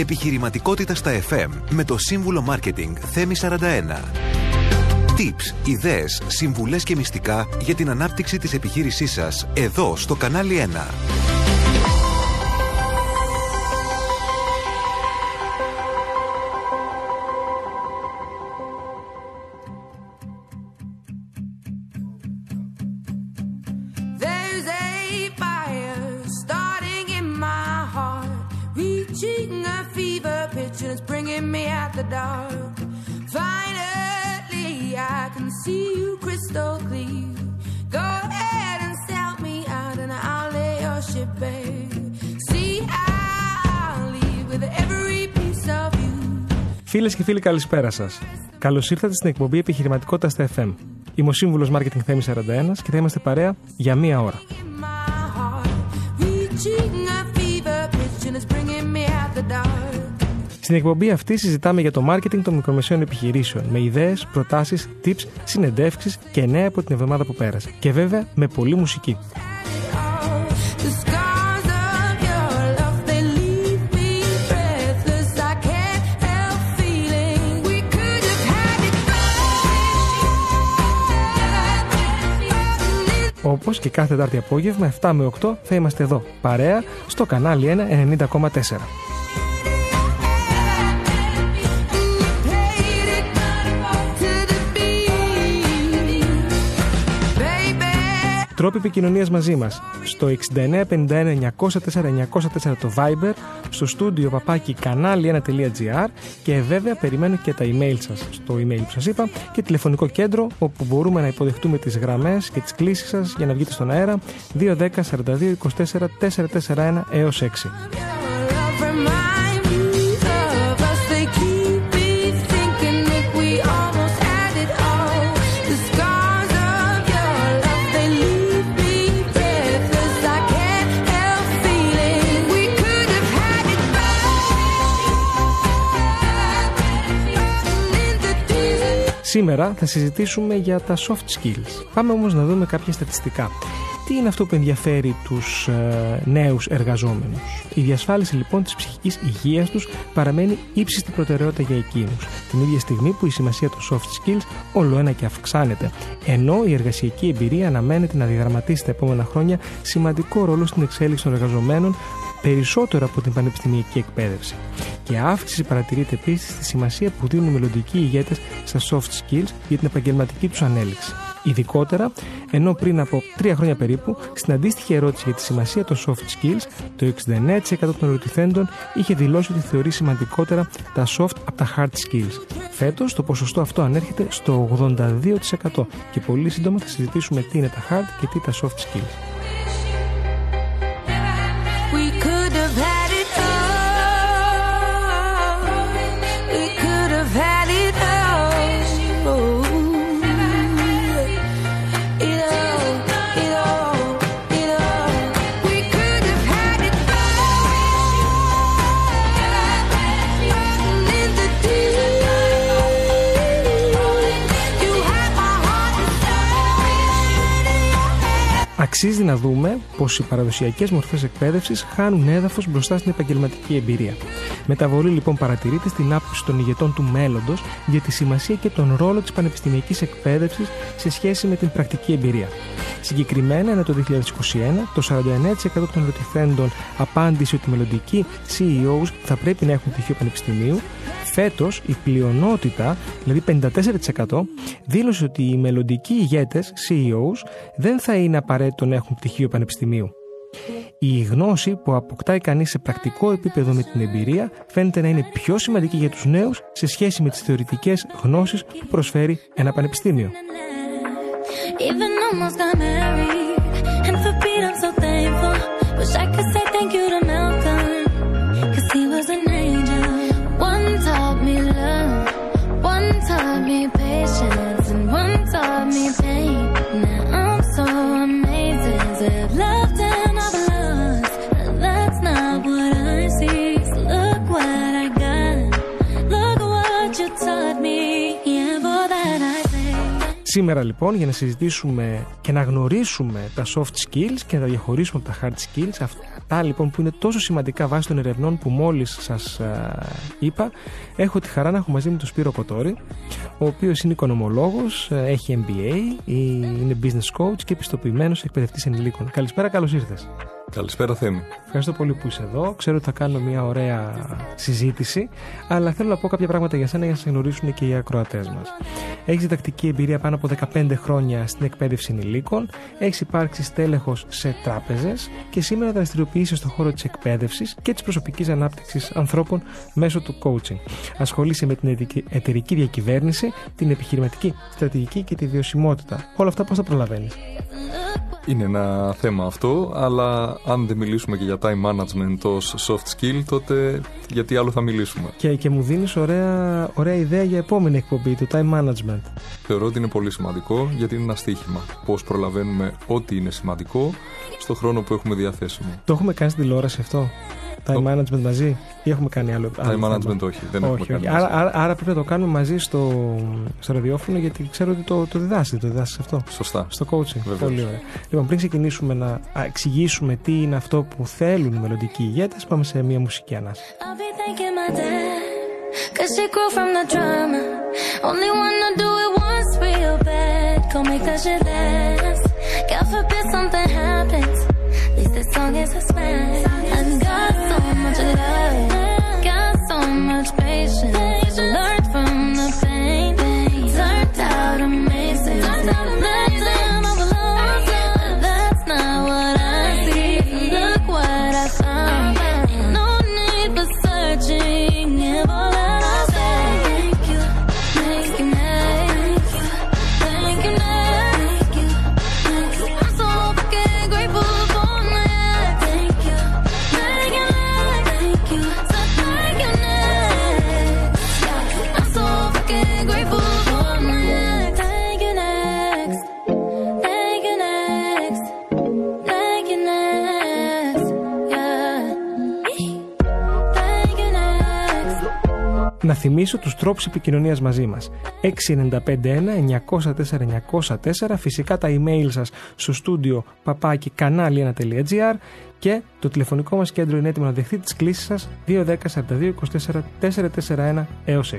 Επιχειρηματικότητα στα FM με το σύμβουλο Μάρκετινγκ Θέμη 41. Tips, ιδέες, συμβουλές και μυστικά για την ανάπτυξη της επιχείρησής σας εδώ στο κανάλι 1. Φίλοι, καλησπέρα σας. Καλώς ήρθατε στην εκπομπή Επιχειρηματικότητας στα FM. Είμαι ο σύμβουλος Marketing Θέμης 41 και θα είμαστε παρέα για μία ώρα. Στην εκπομπή αυτή συζητάμε για το marketing των μικρομεσαίων επιχειρήσεων με ιδέες, προτάσεις, tips, συνεντεύξεις και νέα από την εβδομάδα που πέρασε. Και βέβαια με πολλή μουσική. Όπως και κάθε Τετάρτη απόγευμα 7 με 8 θα είμαστε εδώ παρέα στο κανάλι 1 90,4. Τρόποι επικοινωνίας μαζί μας. Στο 6951 904 904 το Viber, στο στούντιο παπάκι κανάλι1.gr και βέβαια περιμένω και τα email σας. Στο email που σας είπα και τηλεφωνικό κέντρο όπου μπορούμε να υποδεχτούμε τις γραμμές και τις κλήσεις σας για να βγείτε στον αέρα. 210 42 24 441 έως 6. Σήμερα θα συζητήσουμε για τα soft skills. Πάμε όμως να δούμε κάποια στατιστικά. Τι είναι αυτό που ενδιαφέρει τους ε, νέους εργαζόμενους; Η διασφάλιση λοιπόν της ψυχικής υγείας τους παραμένει ύψιστη προτεραιότητα για εκείνους. Την ίδια στιγμή που η σημασία των soft skills όλο ένα και αυξάνεται. Ενώ η εργασιακή εμπειρία αναμένεται να διαδραματίσει τα επόμενα χρόνια σημαντικό ρόλο στην εξέλιξη των εργαζομένων περισσότερο από την πανεπιστημιακή εκπαίδευση. Και αύξηση παρατηρείται επίσης στη σημασία που δίνουν οι μελλοντικοί ηγέτες στα soft skills για την επαγγελματική τους ανέλυξη. Ειδικότερα, ενώ πριν από τρία χρόνια περίπου, στην αντίστοιχη ερώτηση για τη σημασία των soft skills, το 69% των ερωτηθέντων είχε δηλώσει ότι θεωρεί σημαντικότερα τα soft από τα hard skills. Φέτος, το ποσοστό αυτό ανέρχεται στο 82% και πολύ σύντομα θα συζητήσουμε τι είναι τα hard και τι τα soft skills. Αξίζει να δούμε πως οι παραδοσιακές μορφές εκπαίδευσης χάνουν έδαφος μπροστά στην επαγγελματική εμπειρία. Μεταβολή λοιπόν παρατηρείται στην άποψη των ηγετών του μέλλοντος για τη σημασία και τον ρόλο της πανεπιστημιακής εκπαίδευσης σε σχέση με την πρακτική εμπειρία. Συγκεκριμένα, ενώ το 2021 το 49% των ερωτηθέντων απάντησε ότι οι μελλοντικοί CEOs θα πρέπει να έχουν πτυχίο πανεπιστημίου, φέτος η πλειονότητα, δηλαδή 54%, δήλωσε ότι οι μελλοντικοί ηγέτες, CEOs, δεν θα είναι απαραίτητο να έχουν πτυχίο πανεπιστημίου. Η γνώση που αποκτάει κανείς σε πρακτικό επίπεδο με την εμπειρία φαίνεται να είναι πιο σημαντική για τους νέους σε σχέση με τις θεωρητικές γνώσεις που προσφέρει ένα πανεπιστήμιο. me patience and one taught me pain. Σήμερα λοιπόν για να συζητήσουμε και να γνωρίσουμε τα soft skills και να τα διαχωρίσουμε από τα hard skills, αυτά λοιπόν που είναι τόσο σημαντικά βάσει των ερευνών που μόλις σας ε, είπα, έχω τη χαρά να έχω μαζί μου τον Σπύρο Κοτόρη, ο οποίος είναι οικονομολόγος, ε, έχει MBA, είναι business coach και επιστοποιημένος εκπαιδευτής ενηλίκων. Καλησπέρα, καλώς ήρθες. Καλησπέρα Θέμη. Ευχαριστώ πολύ που είσαι εδώ. Ξέρω ότι θα κάνουμε μια ωραία συζήτηση, αλλά θέλω να πω κάποια πράγματα για σένα για να σε γνωρίσουν και οι ακροατές μας. Έχεις διδακτική εμπειρία πάνω από 15 χρόνια στην εκπαίδευση ενηλίκων, έχεις υπάρξει στέλεχος σε τράπεζες και σήμερα δραστηριοποιείσαι στον χώρο της εκπαίδευσης και της προσωπικής ανάπτυξης ανθρώπων μέσω του coaching. Ασχολείσαι με την εταιρική διακυβέρνηση, την επιχειρηματική στρατηγική και τη βιωσιμότητα. Όλα αυτά πώς τα προλαβαίνεις; Είναι ένα θέμα αυτό, αλλά αν δεν μιλήσουμε και για time management ως soft skill, τότε γιατί άλλο θα μιλήσουμε; Και, και μου δίνεις ωραία, ωραία ιδέα για επόμενη εκπομπή, το time management. Θεωρώ ότι είναι πολύ σημαντικό, γιατί είναι ένα στοίχημα. Πώς προλαβαίνουμε ό,τι είναι σημαντικό στο χρόνο που έχουμε διαθέσιμο. Το έχουμε κάνει στην τηλεόραση αυτό; Time management μαζί ή έχουμε κάνει άλλο. Time management όχι, δεν όχι, έχουμε κάνει. Άρα, άρα, άρα, πρέπει να το κάνουμε μαζί στο, στο ραδιόφωνο γιατί ξέρω ότι το, το διδάσκει, το διδάσκει αυτό. Σωστά. Στο coaching. Βεβαίως. Πολύ ωραία. Λοιπόν, πριν ξεκινήσουμε να εξηγήσουμε τι είναι αυτό που θέλουν οι μελλοντικοί ηγέτες, πάμε σε μια μουσική ανάση. Cause she grew from the drama. Only wanna do it once real bad. Go make that shit last. God forbid something happens. At least this song is a smash. space and Να θυμίσω τους τρόπους επικοινωνίας μαζί μας. 695-904-904, φυσικά τα email σας στο στούντιο παπάκι κανάλι1.gr και το τηλεφωνικό μας κέντρο είναι έτοιμο να δεχθεί τις κλήσεις σας 210 42 24 441 έως 6.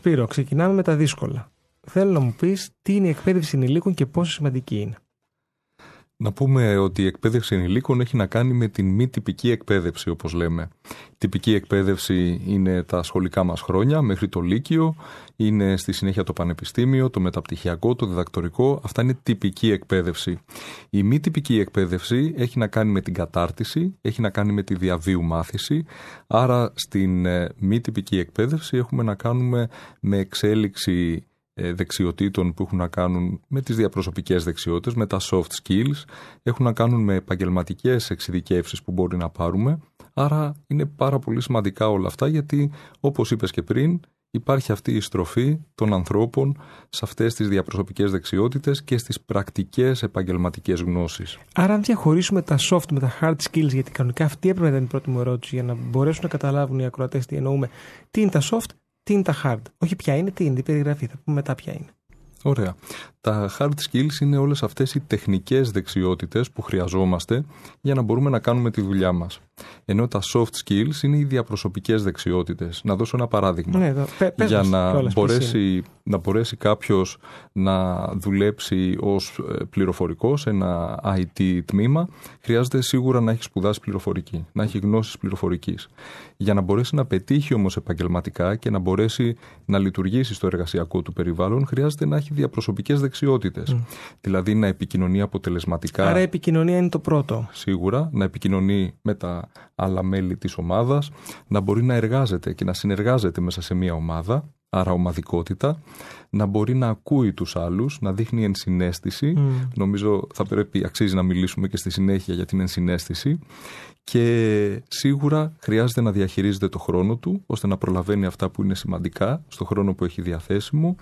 Σπύρο, ξεκινάμε με τα δύσκολα. Θέλω να μου πεις τι είναι η εκπαίδευση ενηλίκων και πόσο σημαντική είναι. Να πούμε ότι η εκπαίδευση ενηλίκων έχει να κάνει με την μη τυπική εκπαίδευση, όπως λέμε. Η τυπική εκπαίδευση είναι τα σχολικά μας χρόνια, μέχρι το Λύκειο, είναι στη συνέχεια το πανεπιστήμιο, το μεταπτυχιακό, το διδακτορικό. Αυτά είναι τυπική εκπαίδευση. Η μη τυπική εκπαίδευση έχει να κάνει με την κατάρτιση, έχει να κάνει με τη διαβίου μάθηση. Άρα στην ε, μη τυπική εκπαίδευση έχουμε να κάνουμε με εξέλιξη ε, δεξιοτήτων που έχουν να κάνουν με τις διαπροσωπικές δεξιότητες, με τα soft skills, έχουν να κάνουν με επαγγελματικές εξειδικεύσεις που μπορεί να πάρουμε. Άρα είναι πάρα πολύ σημαντικά όλα αυτά γιατί όπως είπες και πριν υπάρχει αυτή η στροφή των ανθρώπων σε αυτές τις διαπροσωπικές δεξιότητες και στις πρακτικές επαγγελματικές γνώσεις. Άρα, αν διαχωρίσουμε τα soft με τα hard skills, γιατί κανονικά αυτή έπρεπε να είναι η πρώτη μου ερώτηση για να μπορέσουν να καταλάβουν οι ακροατές τι εννοούμε, τι είναι τα soft, τι είναι τα hard. Όχι ποια είναι, τι είναι, η περιγραφή. Θα πούμε μετά ποια είναι. Ωραία. Τα hard skills είναι όλες αυτές οι τεχνικές δεξιότητες που χρειαζόμαστε για να μπορούμε να κάνουμε τη δουλειά μας. Ενώ τα soft skills είναι οι διαπροσωπικές δεξιότητες. Να δώσω ένα παράδειγμα. Ναι, πέ, πες για μας να κιόλας, μπορέσει, να μπορέσει κάποιος να δουλέψει ως ε, πληροφορικός σε ένα IT τμήμα, χρειάζεται σίγουρα να έχει σπουδάσει πληροφορική, να έχει γνώσεις πληροφορικής. Για να μπορέσει να πετύχει όμως επαγγελματικά και να μπορέσει να λειτουργήσει στο εργασιακό του περιβάλλον, χρειάζεται να έχει διαπροσωπικές δεξιότητες. Δηλαδή να επικοινωνεί αποτελεσματικά. Άρα η επικοινωνία είναι το πρώτο. Σίγουρα, να επικοινωνεί με τα άλλα μέλη της ομάδας, να μπορεί να εργάζεται και να συνεργάζεται μέσα σε μια ομάδα, άρα ομαδικότητα, να μπορεί να ακούει τους άλλους, να δείχνει ενσυναίσθηση. Νομίζω θα πρέπει, αξίζει να μιλήσουμε και στη συνέχεια για την ενσυναίσθηση. Και σίγουρα χρειάζεται να διαχειρίζεται το χρόνο του ώστε να προλαβαίνει αυτά που είναι σημαντικά στο χρόνο που έχει διαθέσιμο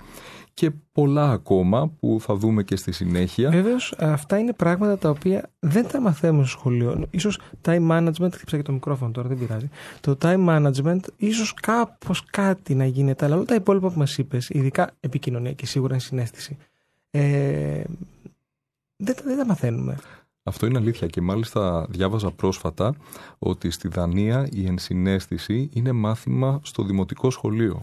και πολλά ακόμα που θα δούμε και στη συνέχεια. Βεβαίως, αυτά είναι πράγματα τα οποία δεν τα μαθαίνουμε στο σχολείο. Ίσως time management, χτύπησα και το μικρόφωνο τώρα, δεν πειράζει. Το time management, ίσως κάπως κάτι να γίνεται, αλλά όλα τα υπόλοιπα που μας είπες, ειδικά επικοινωνία και σίγουρα συνέστηση, ε, δεν, δεν τα μαθαίνουμε. Αυτό είναι αλήθεια και μάλιστα διάβαζα πρόσφατα ότι στη Δανία η ενσυναίσθηση είναι μάθημα στο δημοτικό σχολείο.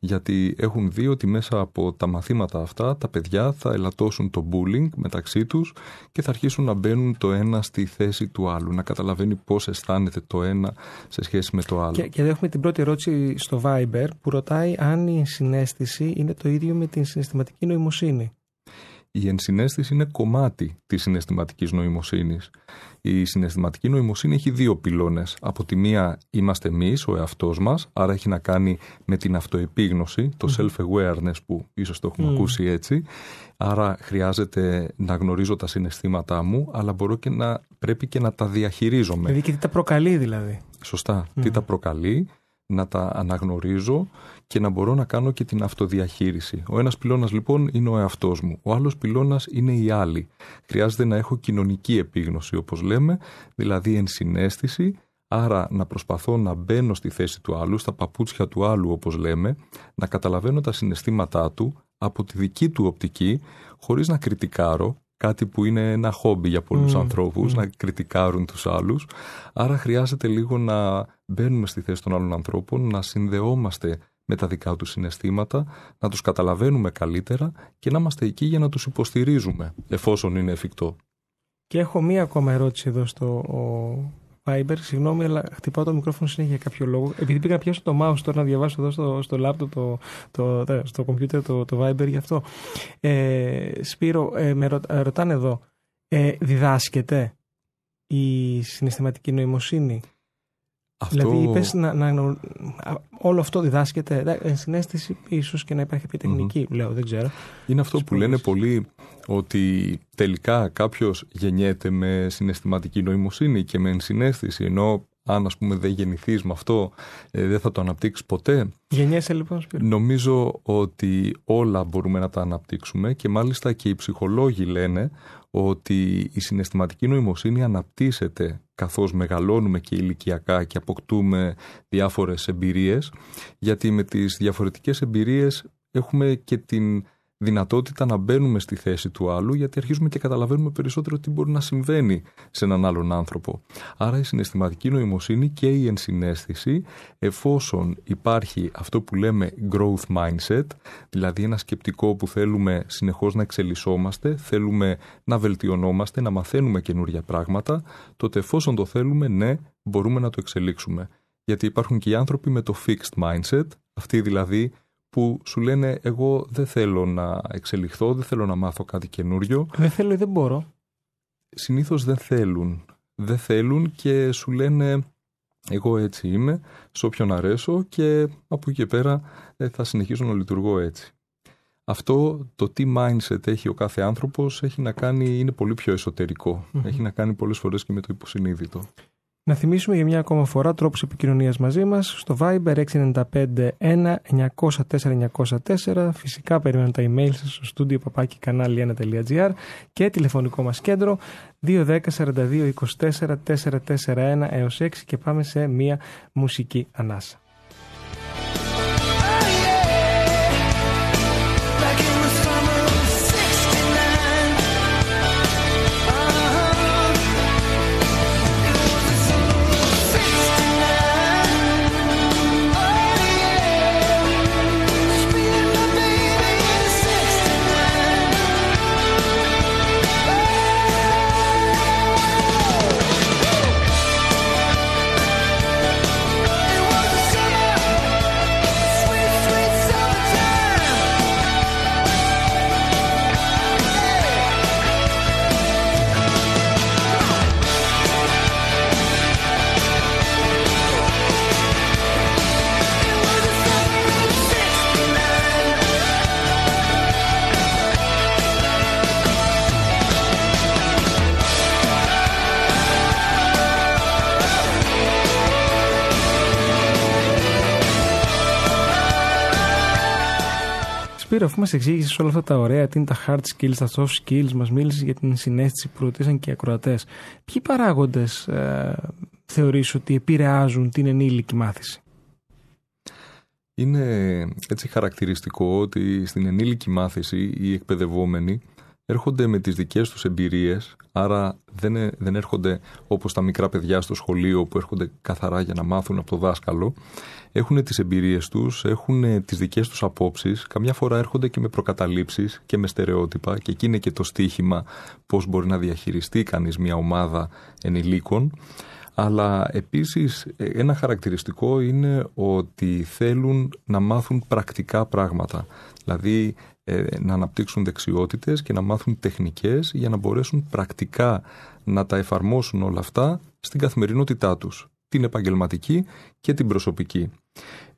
Γιατί έχουν δει ότι μέσα από τα μαθήματα αυτά τα παιδιά θα ελαττώσουν το bullying μεταξύ τους και θα αρχίσουν να μπαίνουν το ένα στη θέση του άλλου, να καταλαβαίνει πώς αισθάνεται το ένα σε σχέση με το άλλο. Και, και έχουμε την πρώτη ερώτηση στο Viber που ρωτάει αν η ενσυναίσθηση είναι το ίδιο με την συναισθηματική νοημοσύνη η ενσυναίσθηση είναι κομμάτι της συναισθηματικής νοημοσύνης. Η συναισθηματική νοημοσύνη έχει δύο πυλώνες. Από τη μία είμαστε εμείς, ο εαυτός μας, άρα έχει να κάνει με την αυτοεπίγνωση, το self-awareness που ίσως το έχουμε ακούσει έτσι. Άρα χρειάζεται να γνωρίζω τα συναισθήματά μου, αλλά μπορώ και να πρέπει και να τα διαχειρίζομαι. Δηλαδή και τι τα προκαλεί δηλαδή. Σωστά. Τι τα προκαλεί να τα αναγνωρίζω και να μπορώ να κάνω και την αυτοδιαχείριση. Ο ένας πυλώνας λοιπόν είναι ο εαυτός μου. Ο άλλος πυλώνας είναι οι άλλοι. Χρειάζεται να έχω κοινωνική επίγνωση όπως λέμε, δηλαδή ενσυναίσθηση, άρα να προσπαθώ να μπαίνω στη θέση του άλλου, στα παπούτσια του άλλου όπως λέμε, να καταλαβαίνω τα συναισθήματά του από τη δική του οπτική, χωρίς να κριτικάρω, κάτι που είναι ένα χόμπι για πολλούς mm. ανθρώπους, να κριτικάρουν τους άλλους. Άρα χρειάζεται λίγο να μπαίνουμε στη θέση των άλλων ανθρώπων, να συνδεόμαστε με τα δικά τους συναισθήματα, να τους καταλαβαίνουμε καλύτερα και να είμαστε εκεί για να τους υποστηρίζουμε, εφόσον είναι εφικτό. Και έχω μία ακόμα ερώτηση εδώ στο Viber. Συγγνώμη, αλλά χτυπάω το μικρόφωνο συνέχεια για κάποιο λόγο. Επειδή πήγα να πιάσω το mouse τώρα να διαβάσω εδώ στο, στο laptop, το, το, το, στο computer, το, το Viber γι' αυτό. Ε, Σπύρο, ε, με ρωτάνε εδώ, ε, διδάσκεται η συναισθηματική νοημοσύνη; Αυτό... Δηλαδή, είπες να, να, όλο αυτό διδάσκεται. Ενσυναίσθηση ίσως και να υπάρχει κάποια τεχνική, mm-hmm. λέω, δεν ξέρω. Είναι αυτό που λένε πολλοί ότι τελικά κάποιος γεννιέται με συναισθηματική νοημοσύνη και με ενσυναίσθηση, ενώ αν ας πούμε δεν γεννηθείς με αυτό ε, δεν θα το αναπτύξεις ποτέ. Γεννιέσαι λοιπόν Σπύρο. Νομίζω ότι όλα μπορούμε να τα αναπτύξουμε και μάλιστα και οι ψυχολόγοι λένε ότι η συναισθηματική νοημοσύνη αναπτύσσεται καθώς μεγαλώνουμε και ηλικιακά και αποκτούμε διάφορες εμπειρίες γιατί με τις διαφορετικές εμπειρίες έχουμε και την δυνατότητα να μπαίνουμε στη θέση του άλλου, γιατί αρχίζουμε και καταλαβαίνουμε περισσότερο τι μπορεί να συμβαίνει σε έναν άλλον άνθρωπο. Άρα η συναισθηματική νοημοσύνη και η ενσυναίσθηση, εφόσον υπάρχει αυτό που λέμε growth mindset, δηλαδή ένα σκεπτικό που θέλουμε συνεχώς να εξελισσόμαστε, θέλουμε να βελτιωνόμαστε, να μαθαίνουμε καινούργια πράγματα, τότε εφόσον το θέλουμε, ναι, μπορούμε να το εξελίξουμε. Γιατί υπάρχουν και οι άνθρωποι με το fixed mindset, αυτοί δηλαδή που σου λένε εγώ δεν θέλω να εξελιχθώ, δεν θέλω να μάθω κάτι καινούριο. Δεν θέλω ή δεν μπορώ. Συνήθως δεν θέλουν. Δεν θέλουν και σου λένε εγώ έτσι είμαι, σε όποιον αρέσω και από εκεί και πέρα ε, θα συνεχίσω να λειτουργώ έτσι. Αυτό το τι mindset έχει ο κάθε άνθρωπος έχει να κάνει, είναι πολύ πιο εσωτερικο Έχει να κάνει πολλές φορές και με το υποσυνείδητο. Να θυμίσουμε για μια ακόμα φορά τρόπους επικοινωνίας μαζί μας στο Viber 695 1 904 Φυσικά περιμένουν τα email σας στο studio παπάκι κανάλι 1.gr και τηλεφωνικό μας κέντρο 210 42 24 441 έως 6 και πάμε σε μια μουσική ανάσα. Σπύρο, αφού μας εξήγησες όλα αυτά τα ωραία, τι είναι τα hard skills, τα soft skills, μας μίλησες για την συνέστηση που ρωτήσαν και οι ακροατές. Ποιοι παράγοντες ε, θεωρείς ότι επηρεάζουν την ενήλικη μάθηση; Είναι έτσι χαρακτηριστικό ότι στην ενήλικη μάθηση οι εκπαιδευόμενοι έρχονται με τις δικές τους εμπειρίες, άρα δεν, ε, δεν έρχονται όπως τα μικρά παιδιά στο σχολείο που έρχονται καθαρά για να μάθουν από το δάσκαλο. Έχουν τις εμπειρίες τους, έχουν τις δικές τους απόψεις, καμιά φορά έρχονται και με προκαταλήψεις και με στερεότυπα και εκεί είναι και το στίχημα πώς μπορεί να διαχειριστεί κανείς μια ομάδα ενηλίκων. Αλλά επίσης ένα χαρακτηριστικό είναι ότι θέλουν να μάθουν πρακτικά πράγματα. Δηλαδή ε, να αναπτύξουν δεξιότητες και να μάθουν τεχνικές για να μπορέσουν πρακτικά να τα εφαρμόσουν όλα αυτά στην καθημερινότητά τους, την επαγγελματική και την προσωπική.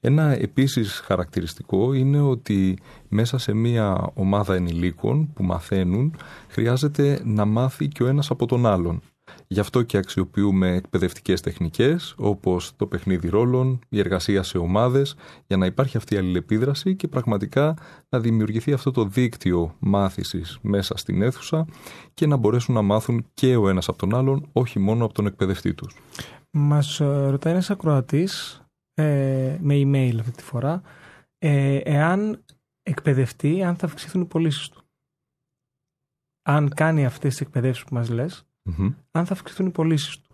Ένα επίσης χαρακτηριστικό είναι ότι μέσα σε μια ομάδα ενηλίκων που μαθαίνουν χρειάζεται να μάθει και ο ένας από τον άλλον. Γι' αυτό και αξιοποιούμε εκπαιδευτικές τεχνικές όπως το παιχνίδι ρόλων, η εργασία σε ομάδες για να υπάρχει αυτή η αλληλεπίδραση και πραγματικά να δημιουργηθεί αυτό το δίκτυο μάθησης μέσα στην αίθουσα και να μπορέσουν να μάθουν και ο ένας από τον άλλον, όχι μόνο από τον εκπαιδευτή τους. Μας ε, ρωτάει ένας ακροατής ε, με email αυτή τη φορά ε, εάν εκπαιδευτεί, αν θα αυξηθούν οι πωλήσεις του. Αν κάνει αυτές τις εκπαιδεύσεις που μας λες, αν θα αυξηθούν οι πωλήσεις του.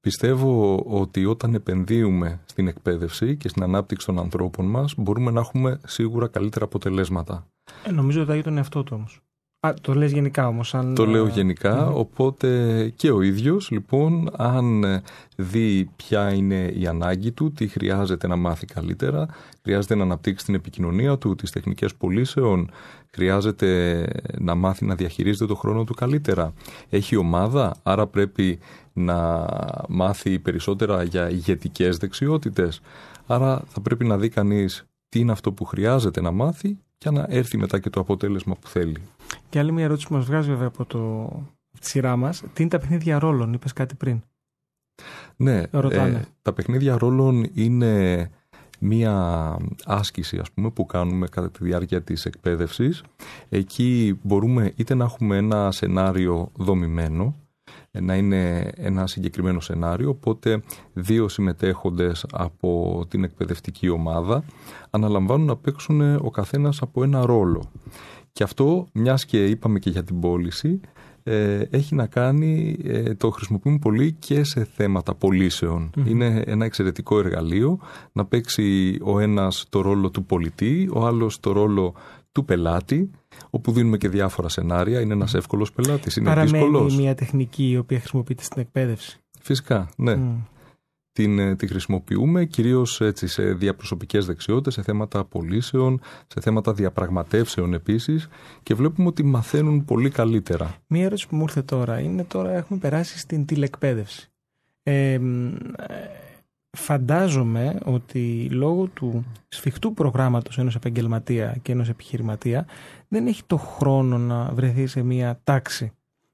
Πιστεύω ότι όταν επενδύουμε στην εκπαίδευση και στην ανάπτυξη των ανθρώπων μας μπορούμε να έχουμε σίγουρα καλύτερα αποτελέσματα. Ε, νομίζω ότι για τον εαυτό του όμως. Α, το λες γενικά όμως. Αν... Το λέω γενικά, οπότε και ο ίδιος λοιπόν αν δει ποια είναι η ανάγκη του, τι χρειάζεται να μάθει καλύτερα, χρειάζεται να αναπτύξει την επικοινωνία του, τις τεχνικές πωλήσεων, χρειάζεται να μάθει να διαχειρίζεται το χρόνο του καλύτερα. Έχει ομάδα, άρα πρέπει να μάθει περισσότερα για ηγετικές δεξιότητες. Άρα θα πρέπει να δει κανείς τι είναι αυτό που χρειάζεται να μάθει και να έρθει μετά και το αποτέλεσμα που θέλει. Και άλλη μια ερώτηση που μας βγάζει βέβαια από, το, τη σειρά μας. Τι είναι τα παιχνίδια ρόλων, είπες κάτι πριν; Ναι, ε, τα παιχνίδια ρόλων είναι μία άσκηση ας πούμε που κάνουμε κατά τη διάρκεια της εκπαίδευσης. Εκεί μπορούμε είτε να έχουμε ένα σενάριο δομημένο να είναι ένα συγκεκριμένο σενάριο, οπότε δύο συμμετέχοντες από την εκπαιδευτική ομάδα αναλαμβάνουν να παίξουν ο καθένας από ένα ρόλο. Και αυτό, μιας και είπαμε και για την πώληση, ε, έχει να κάνει, ε, το χρησιμοποιούμε πολύ και σε θέματα Είναι ένα εξαιρετικό εργαλείο να παίξει ο ένας το ρόλο του πολιτή, ο άλλος το ρόλο του πελάτη όπου δίνουμε και διάφορα σενάρια. Είναι ένας εύκολος πελάτης. Είναι Παραμένει μια τεχνική η οποία χρησιμοποιείται στην εκπαίδευση. Φυσικά, ναι. Την, ε, τη χρησιμοποιούμε κυρίως έτσι, σε διαπροσωπικές δεξιότητες, σε θέματα απολύσεων, σε θέματα διαπραγματεύσεων επίσης και βλέπουμε ότι μαθαίνουν πολύ καλύτερα. Μία ερώτηση που μου ήρθε τώρα είναι τώρα έχουμε περάσει στην τηλεκπαίδευση. Ε, φαντάζομαι ότι λόγω του σφιχτού προγράμματος ενός επαγγελματία και ενός επιχειρηματία δεν έχει το χρόνο να βρεθεί σε μια τάξη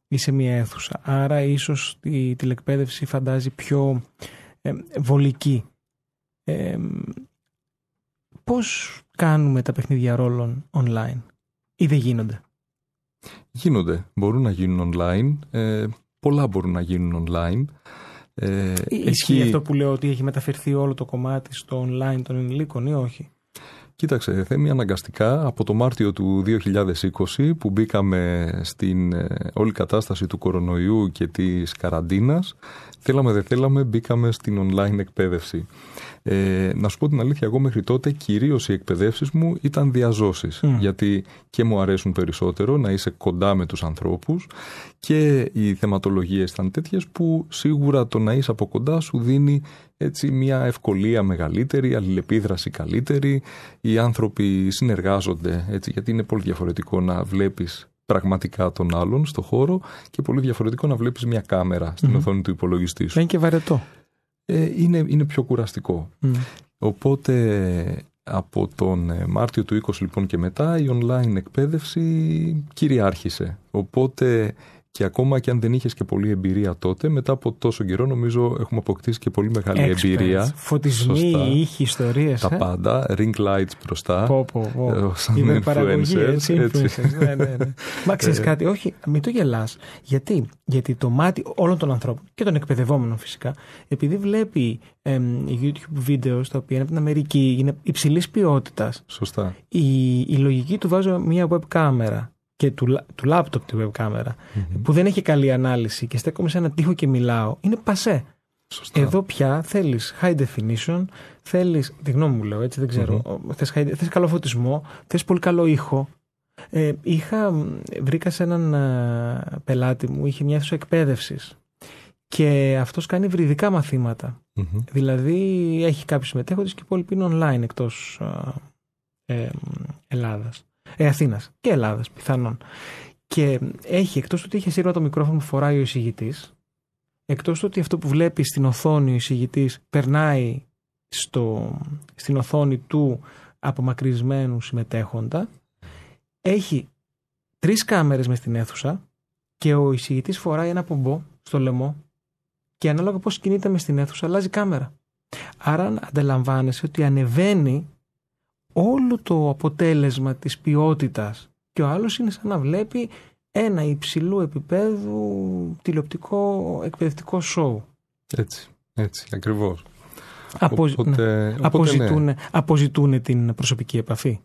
ή σε μια αίθουσα. Άρα ίσως η τηλεκπαίδευση φαντάζει πιο ε, βολική. Ε, πώς κάνουμε τα παιχνίδια ρόλων online ή δεν γίνονται; Γίνονται. Μπορούν να γίνουν online. Ε, πολλά μπορούν να γίνουν online. Ε, Ισχύει αυτό που λέω ότι έχει μεταφερθεί όλο το κομμάτι στο online των ενηλίκων ή όχι; Κοίταξε, θέμη αναγκαστικά από το Μάρτιο του 2020 που μπήκαμε στην ε, όλη κατάσταση του κορονοϊού και της καραντίνας, θέλαμε δεν θέλαμε μπήκαμε στην online εκπαίδευση. Ε, να σου πω την αλήθεια, εγώ μέχρι τότε κυρίως οι εκπαιδεύσεις μου ήταν διαζώσεις. Γιατί και μου αρέσουν περισσότερο να είσαι κοντά με τους ανθρώπους και οι θεματολογίες ήταν τέτοιες που σίγουρα το να είσαι από κοντά σου δίνει έτσι μια ευκολία μεγαλύτερη, αλληλεπίδραση καλύτερη. Οι άνθρωποι συνεργάζονται έτσι, γιατί είναι πολύ διαφορετικό να βλέπεις πραγματικά τον άλλον στο χώρο και πολύ διαφορετικό να βλέπεις μια κάμερα στην οθόνη του υπολογιστή σου. Είναι και βαρετό. Ε, είναι, είναι πιο κουραστικό. Οπότε από τον ε, Μάρτιο του 20 λοιπόν και μετά η online εκπαίδευση κυριάρχησε. Οπότε και ακόμα και αν δεν είχες και πολλή εμπειρία τότε, μετά από τόσο καιρό νομίζω έχουμε αποκτήσει και πολύ μεγάλη Experts, εμπειρία. Φωτισμοί, ήχοι, ιστορίες. Τα ε; πάντα, ring lights μπροστά. Πω, πω, πω. ε, σαν Υπερπαραγωγή, influencers, έτσι, έτσι. influencers, ναι, ναι, ναι. Μα ξέρεις Ε. κάτι, όχι, μην το γελάς. Γιατί; Γιατί το μάτι όλων των ανθρώπων και των εκπαιδευόμενων φυσικά, επειδή βλέπει εμ, YouTube βίντεος τα οποία είναι από την Αμερική, είναι υψηλής ποιότητας, Σωστά. η, η λογική του βάζω μια web κάμερα και του, λα- του laptop τη web κάμερα που δεν έχει καλή ανάλυση και στέκομαι σε ένα τοίχο και μιλάω, είναι πασέ. Σωστά. Εδώ πια θέλεις high definition, θέλεις, τη γνώμη μου λέω έτσι, δεν ξέρω, θες, high- θες καλό φωτισμό, θες πολύ καλό ήχο. Ε, είχα, μ, βρήκα σε έναν α, πελάτη μου, είχε μια αίθουσα εκπαίδευσης. Και αυτός κάνει βρυδικά μαθήματα. Μμμ. Δηλαδή έχει κάποιους συμμετέχοντες και οι υπόλοιποι είναι online εκτός α, ε, μ, Ελλάδας. Ε, Αθήνας και Ελλάδας πιθανόν. Και έχει εκτός του ότι έχει σύρμα το μικρόφωνο που φοράει ο εισηγητής, εκτός του ότι αυτό που βλέπει στην οθόνη ο εισηγητής περνάει στο, στην οθόνη του απομακρυσμένου συμμετέχοντα, έχει τρεις κάμερες μες στην αίθουσα και ο εισηγητής φοράει ένα πομπό στο λαιμό και ανάλογα πώς κινείται μες στην αίθουσα αλλάζει κάμερα. Άρα αντιλαμβάνεσαι ότι ανεβαίνει όλο το αποτέλεσμα της ποιότητας και ο άλλος είναι σαν να βλέπει ένα υψηλού επίπεδου τηλεοπτικό εκπαιδευτικό σοου. Έτσι. Έτσι, ακριβώς. Αποζ... Οπότε, ναι. οπότε, ναι. αποζητούν, αποζητούν την προσωπική επαφή.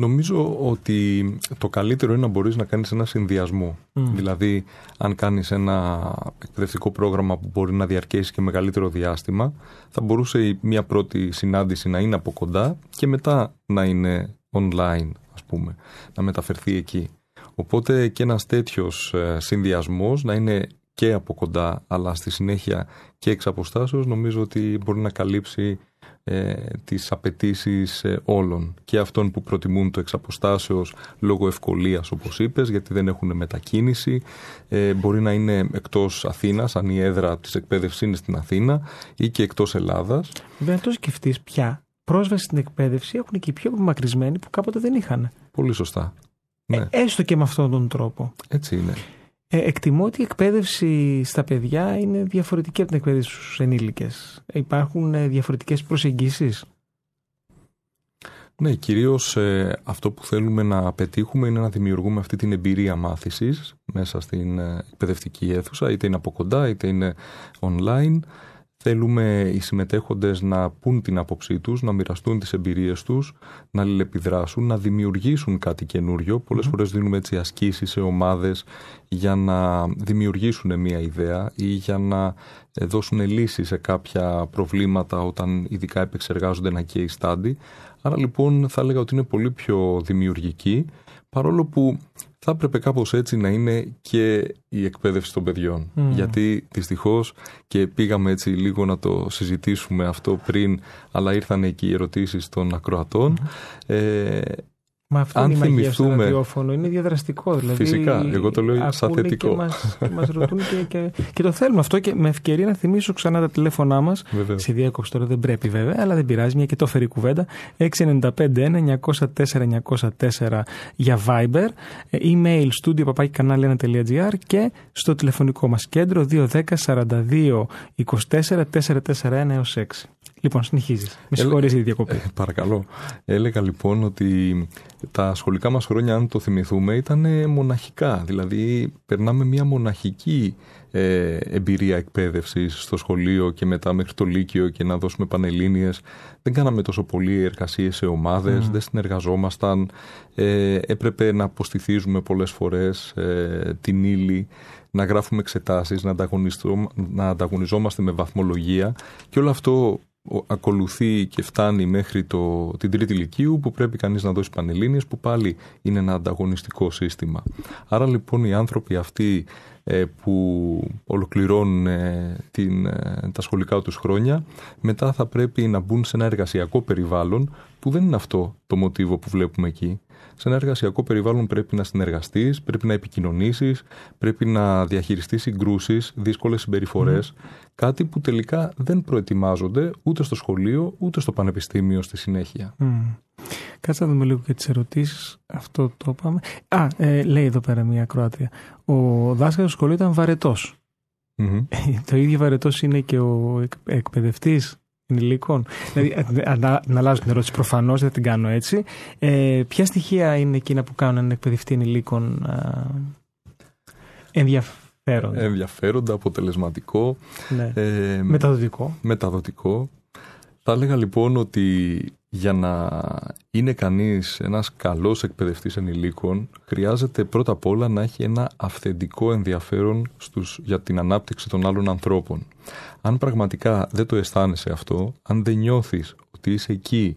Νομίζω ότι το καλύτερο είναι να μπορείς να κάνεις ένα συνδυασμό. Μμ. Δηλαδή, αν κάνεις ένα εκπαιδευτικό πρόγραμμα που μπορεί να διαρκέσει και μεγαλύτερο διάστημα, θα μπορούσε η μία πρώτη συνάντηση να είναι από κοντά και μετά να είναι online, ας πούμε, να μεταφερθεί εκεί. Οπότε και ένας τέτοιος ε, συνδυασμός να είναι και από κοντά, αλλά στη συνέχεια και εξ αποστάσεως, νομίζω ότι μπορεί να καλύψει ε, τις απαιτήσεις όλων και αυτών που προτιμούν το εξ αποστάσεως λόγω ευκολίας όπως είπες γιατί δεν έχουν μετακίνηση. Ε, μπορεί να είναι εκτός Αθήνας αν η έδρα της εκπαίδευσης είναι στην Αθήνα ή και εκτός Ελλάδας. Βέβαια, αν το σκεφτείς πια, πρόσβαση στην εκπαίδευση έχουν και οι πιο απομακρυσμένοι που κάποτε δεν είχαν. πολύ σωστά. Ναι, Ε, έστω και με αυτόν τον τρόπο. έτσι είναι Ε, εκτιμώ ότι η εκπαίδευση στα παιδιά είναι διαφορετική από την εκπαίδευση στους ενήλικες. Υπάρχουν ε, διαφορετικές προσεγγίσεις. Ναι, κυρίως ε, αυτό που θέλουμε να πετύχουμε είναι να δημιουργούμε αυτή την εμπειρία μάθησης μέσα στην ε, εκπαιδευτική αίθουσα, είτε είναι από κοντά είτε είναι online. Θέλουμε οι συμμετέχοντες να πούν την άποψή τους, να μοιραστούν τις εμπειρίες τους, να αλληλεπιδράσουν, να δημιουργήσουν κάτι καινούριο. Πολλές φορές δίνουμε έτσι ασκήσεις σε ομάδες για να δημιουργήσουν μια ιδέα ή για να ε, δώσουν λύσεις σε κάποια προβλήματα όταν ειδικά επεξεργάζονται ένα case study. Άρα λοιπόν θα έλεγα ότι είναι πολύ πιο δημιουργική, παρόλο που θα έπρεπε κάπως έτσι να είναι και η εκπαίδευση των παιδιών. Μμμ. Γιατί δυστυχώς και πήγαμε έτσι λίγο να το συζητήσουμε αυτό πριν, αλλά ήρθαν εκεί οι ερωτήσεις των ακροατών. Ε, Μα αυτό Αν είναι η μαγεία στο θυμηθούμε- ραδιόφωνο, είναι διαδραστικό. Δηλαδή, Φυσικά, εγώ το λέω σαν ακούνε θετικό. Και μας, μας ρωτούν και, και, και το θέλουμε αυτό και με ευκαιρία να θυμίσω ξανά τα τηλέφωνά μας βεβαίως. Σε διέκοψη τώρα δεν πρέπει βέβαια, αλλά δεν πειράζει, μια και το φέρει η κουβέντα. 695-1904-904 για Viber, ε, email studio papakikanalia1.gr και στο τηλεφωνικό μας κέντρο 210 42 24 441 έως 6. Λοιπόν, συνεχίζεις. Με Έλε- συγχωρείς για τη διακοπή. Ε, παρακαλώ. Έλεγα λοιπόν ότι τα σχολικά μας χρόνια, αν το θυμηθούμε, ήταν μοναχικά. Δηλαδή, περνάμε μια μοναχική ε, εμπειρία εκπαίδευσης στο σχολείο και μετά μέχρι το Λύκειο και να δώσουμε πανελλήνιες. Δεν κάναμε τόσο πολύ εργασίες σε ομάδες, δεν συνεργαζόμασταν. Ε, έπρεπε να αποστηθίζουμε πολλές φορές ε, την ύλη, να γράφουμε εξετάσεις, να, ανταγωνιστώ- να ανταγωνιζόμαστε με βαθμολογία και όλο αυτό ο- ακολουθεί και φτάνει μέχρι το, την τρίτη ηλικίου που πρέπει κανείς να δώσει πανελλήνιες που πάλι είναι ένα ανταγωνιστικό σύστημα. Άρα λοιπόν οι άνθρωποι αυτοί ε, που ολοκληρώνουν ε, την, ε, τα σχολικά τους χρόνια μετά θα πρέπει να μπουν σε ένα εργασιακό περιβάλλον που δεν είναι αυτό το μοτίβο που βλέπουμε εκεί. Σε ένα εργασιακό περιβάλλον πρέπει να συνεργαστείς, πρέπει να επικοινωνήσεις, πρέπει να διαχειριστείς συγκρούσεις, δύσκολες συμπεριφορές, κάτι που τελικά δεν προετοιμάζονται ούτε στο σχολείο ούτε στο πανεπιστήμιο στη συνέχεια. Μμ. Κάτσε να δούμε λίγο και τις ερωτήσεις. Αυτό το είπαμε. Α, ε, λέει εδώ πέρα μια Κροάτρια. Ο δάσκαλος του σχολείου ήταν βαρετός. το ίδιο βαρετός είναι και ο εκπαιδευτής; Ενηλίκων. δηλαδή, ε, να, να αλλάζω την ερώτηση προφανώς, δεν την κάνω έτσι. Ε, ποια στοιχεία είναι εκείνα που κάνουν έναν εκπαιδευτή ενηλίκων ενδιαφέροντα; Ενδιαφέροντα, αποτελεσματικό. Ναι. Ε, μεταδοτικό. Μεταδοτικό. Θα έλεγα λοιπόν ότι για να είναι κανείς ένας καλός εκπαιδευτής ενηλίκων χρειάζεται πρώτα απ' όλα να έχει ένα αυθεντικό ενδιαφέρον στους, για την ανάπτυξη των άλλων ανθρώπων. Αν πραγματικά δεν το αισθάνεσαι αυτό, αν δεν νιώθεις ότι είσαι εκεί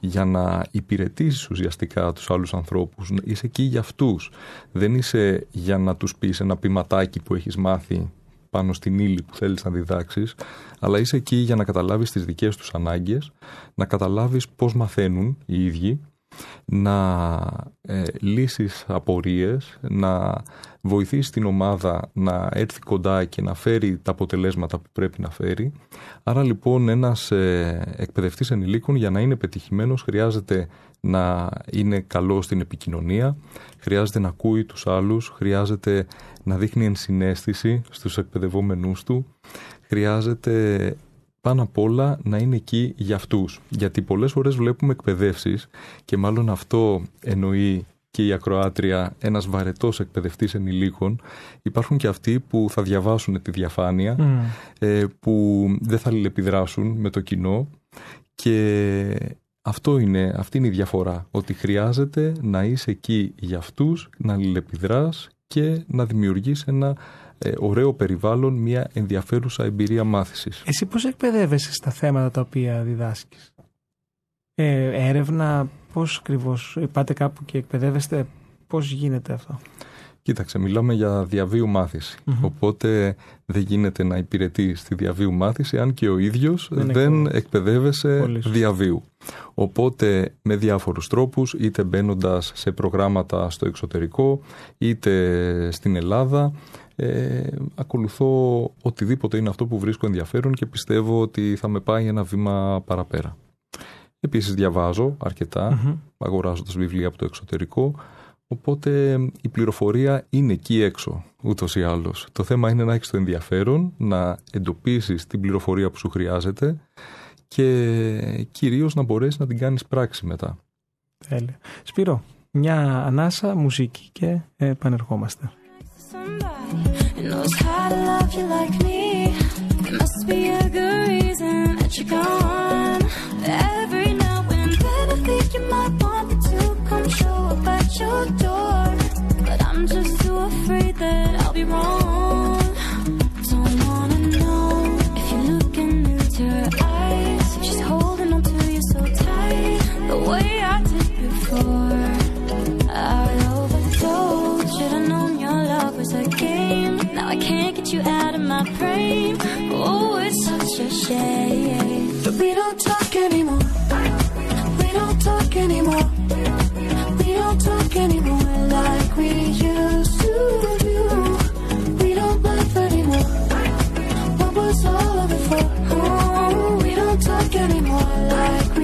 για να υπηρετήσεις ουσιαστικά τους άλλους ανθρώπους, είσαι εκεί για αυτούς, δεν είσαι για να τους πεις ένα ποιηματάκι που έχεις μάθει πάνω στην ύλη που θέλεις να διδάξεις, αλλά είσαι εκεί για να καταλάβεις τις δικές τους ανάγκες, να καταλάβεις πώς μαθαίνουν οι ίδιοι, να ε, λύσεις απορίες, να βοηθήσει την ομάδα να έρθει κοντά και να φέρει τα αποτελέσματα που πρέπει να φέρει. Άρα λοιπόν ένας ε, εκπαιδευτής ενηλίκων για να είναι πετυχημένος χρειάζεται να είναι καλός στην επικοινωνία, χρειάζεται να ακούει τους άλλους, χρειάζεται να δείχνει ενσυναίσθηση στους εκπαιδευόμενούς του, χρειάζεται πάνω απ' όλα να είναι εκεί για αυτούς. Γιατί πολλές φορές βλέπουμε εκπαιδεύσεις και μάλλον αυτό εννοεί και η ακροάτρια ένας βαρετός εκπαιδευτής ενηλίκων υπάρχουν και αυτοί που θα διαβάσουν τη διαφάνεια ε, που δεν θα λιλεπιδράσουν με το κοινό και αυτό είναι, αυτή είναι η διαφορά ότι χρειάζεται να είσαι εκεί για αυτούς να λιλεπιδράς και να δημιουργείς ένα ε, ωραίο περιβάλλον, μια ενδιαφέρουσα εμπειρία μάθησης. Εσύ πώς εκπαιδεύεσαι στα θέματα τα οποία διδάσκεις; Ε, έρευνα, πώς ακριβώς πάτε κάπου και εκπαιδεύεστε, πώς γίνεται αυτό; Κοίταξε, μιλάμε για διαβίου Οπότε δεν γίνεται να υπηρετεί στη διαβίου μάθηση αν και ο ίδιος δεν, δεν εκπαιδεύεσαι διαβίου. Οπότε με διάφορους τρόπους, είτε μπαίνοντας σε προγράμματα στο εξωτερικό, είτε στην Ελλάδα, ε, ακολουθώ οτιδήποτε είναι αυτό που βρίσκω ενδιαφέρον και πιστεύω ότι θα με πάει ένα βήμα παραπέρα. Επίσης διαβάζω αρκετά, mm-hmm. αγοράζοντας βιβλία από το εξωτερικό, οπότε η πληροφορία είναι εκεί έξω, ούτως ή άλλως. Το θέμα είναι να έχεις το ενδιαφέρον, να εντοπίσεις την πληροφορία που σου χρειάζεται και κυρίως να μπορέσεις να την κάνεις πράξη μετά. Τέλεια. Σπύρο, μια ανάσα, μουσική και επανερχόμαστε. knows how to love you like me. There must be a good reason that you're gone. Every you might want me to come show up at your door. But I'm just too afraid that I'll be wrong. Wanna know if you're looking into her eyes. She's holding on to you so tight, the way I did before. I. Should've known your love was a game. Now I can't get you out of my. Oh, it's such a shame. But we don't talk anymore. Anymore. We don't talk anymore like we used to do. We don't laugh anymore. What was all of it for? Oh, we don't talk anymore like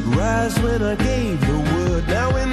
rise when I gave the word. Now in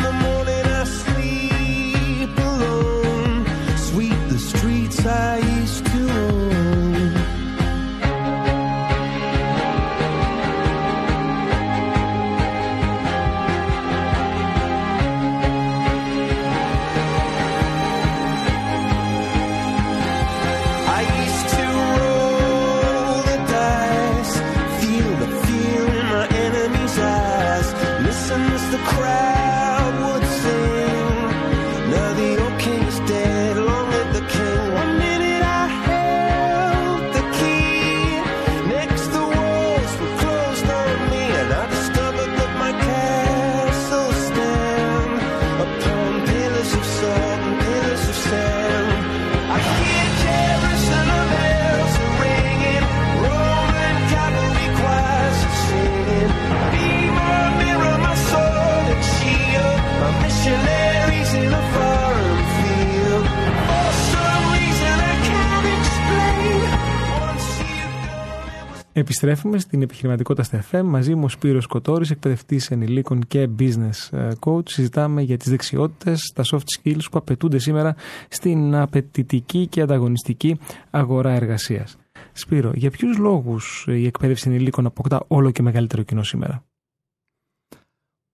Επιστρέφουμε στην επιχειρηματικότητα στα FM. Μαζί μου ο Σπύρος Κοτόρης, εκπαιδευτής ενηλίκων και business ε, coach. Συζητάμε για τις δεξιότητες, τα soft skills που απαιτούνται σήμερα στην απαιτητική και ανταγωνιστική αγορά εργασίας. Σπύρο, για ποιους λόγους η εκπαίδευση ενηλίκων αποκτά όλο και μεγαλύτερο κοινό σήμερα;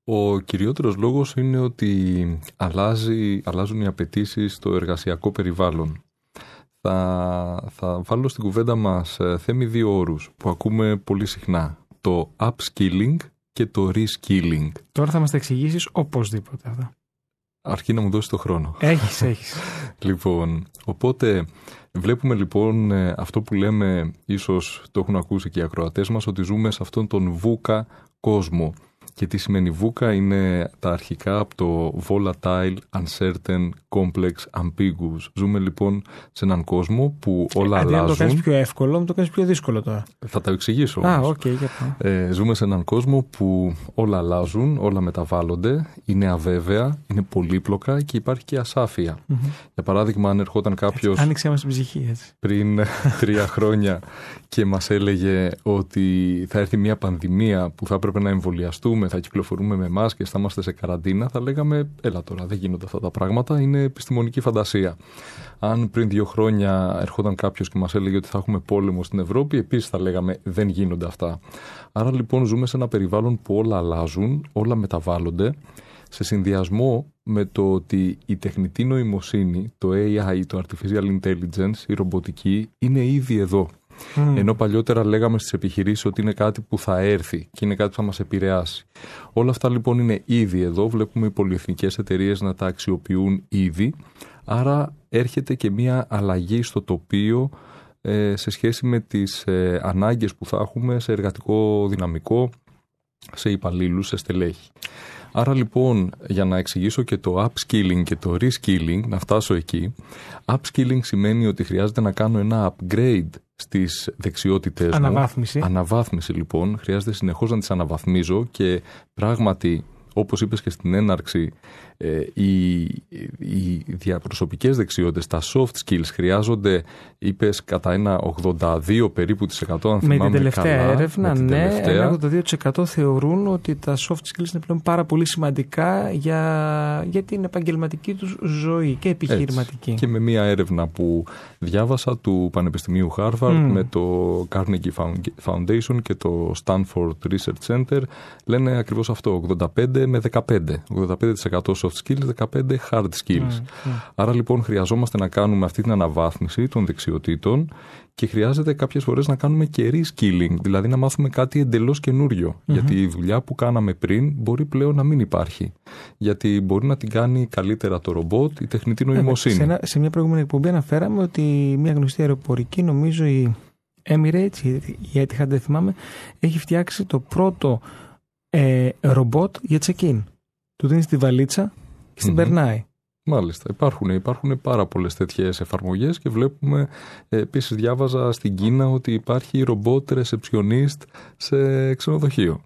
Ο κυριότερος λόγος είναι ότι αλλάζει, αλλάζουν οι απαιτήσεις στο εργασιακό περιβάλλον. Θα, θα βάλω στην κουβέντα μας ε, θέμη δύο όρους που ακούμε πολύ συχνά. Το upskilling και το reskilling. Τώρα θα μας τα εξηγήσεις οπωσδήποτε αυτά. Αρκεί να μου δώσεις το χρόνο. Έχεις, έχεις. Λοιπόν, οπότε βλέπουμε λοιπόν ε, αυτό που λέμε, ίσως το έχουν ακούσει και οι ακροατές μας, ότι ζούμε σε αυτόν τον VUCA κόσμο. Και τι σημαίνει VUCA είναι τα αρχικά από το Volatile, Uncertain, Complex, Ambiguous. Ζούμε λοιπόν σε έναν κόσμο που όλα Αντί να το αλλάζουν. κάνεις πιο εύκολο, μου το κάνεις πιο δύσκολο τώρα. Θα τα εξηγήσω Α, όμως. οκ, για πάμε. Ε, ζούμε σε έναν κόσμο που όλα αλλάζουν, όλα μεταβάλλονται, είναι αβέβαια, είναι πολύπλοκα και υπάρχει και ασάφεια. Για παράδειγμα, αν ερχόταν κάποιος Άνοιξε μας την ψυχή, έτσι. πριν τρία χρόνια και μας έλεγε ότι θα έρθει μια πανδημία που θα έπρεπε να εμβολιαστούμε, θα κυκλοφορούμε με μάσκες, θα είμαστε σε καραντίνα, θα λέγαμε έλα τώρα δεν γίνονται αυτά τα πράγματα, είναι επιστημονική φαντασία. Αν πριν δύο χρόνια ερχόταν κάποιος και μας έλεγε ότι θα έχουμε πόλεμο στην Ευρώπη, επίσης θα λέγαμε δεν γίνονται αυτά. Άρα λοιπόν ζούμε σε ένα περιβάλλον που όλα αλλάζουν, όλα μεταβάλλονται, σε συνδυασμό με το ότι η τεχνητή νοημοσύνη, το AI, το Artificial Intelligence, η ρομποτική είναι ήδη εδώ. Ενώ παλιότερα λέγαμε στις επιχειρήσεις ότι είναι κάτι που θα έρθει και είναι κάτι που θα μας επηρεάσει. Όλα αυτά λοιπόν είναι ήδη εδώ, βλέπουμε οι πολυεθνικές εταιρείες να τα αξιοποιούν ήδη, άρα έρχεται και μια αλλαγή στο τοπίο ε, σε σχέση με τις ε, ανάγκες που θα έχουμε σε εργατικό δυναμικό, σε υπαλλήλους, σε στελέχη. Άρα λοιπόν, για να εξηγήσω και το upskilling και το reskilling, να φτάσω εκεί, upskilling σημαίνει ότι χρειάζεται να κάνω ένα upgrade στις δεξιότητες μου. Αναβάθμιση. Αναβάθμιση λοιπόν, χρειάζεται συνεχώς να τις αναβαθμίζω και πράγματι, όπως είπες και στην έναρξη, ε, οι, οι διαπροσωπικές δεξιότητες, τα soft skills χρειάζονται, είπες, κατά ένα 82 περίπου της 100, αν Με την θυμάμαι τελευταία καλά. έρευνα, Με την ναι, τελευταία. ένα 82% θεωρούν ότι τα soft skills είναι πλέον πάρα πολύ σημαντικά για, για την επαγγελματική τους ζωή και επιχειρηματική. Έτσι. Και με μία έρευνα που διάβασα του Πανεπιστημίου Harvard Μμμ. με το Carnegie Found- Foundation και το Stanford Research Center λένε ακριβώς αυτό, 85 με 15. 85% soft skills, 15 hard skills. Άρα λοιπόν χρειαζόμαστε να κάνουμε αυτή την αναβάθμιση των δεξιοτήτων και χρειάζεται κάποιες φορές να κάνουμε και reskilling, δηλαδή να μάθουμε κάτι εντελώς καινούριο. Γιατί η δουλειά που κάναμε πριν μπορεί πλέον να μην υπάρχει. Γιατί μπορεί να την κάνει καλύτερα το ρομπότ, η τεχνητή νοημοσύνη. Σε, ένα- σε μια προηγούμενη εκπομπή αναφέραμε ότι μια γνωστή αεροπορική, νομίζω η Emirates, η η Etihad δεν θυμάμαι, έχει φτιάξει το πρώτο ε, ρομπότ για check-in. Του δίνεις τη βαλίτσα και στην Μμμ. περνάει. Μάλιστα, υπάρχουν, υπάρχουν πάρα πολλές τέτοιες εφαρμογές και βλέπουμε, ε, επίσης διάβαζα στην Κίνα ότι υπάρχει ρομπότ receptionist σε ξενοδοχείο.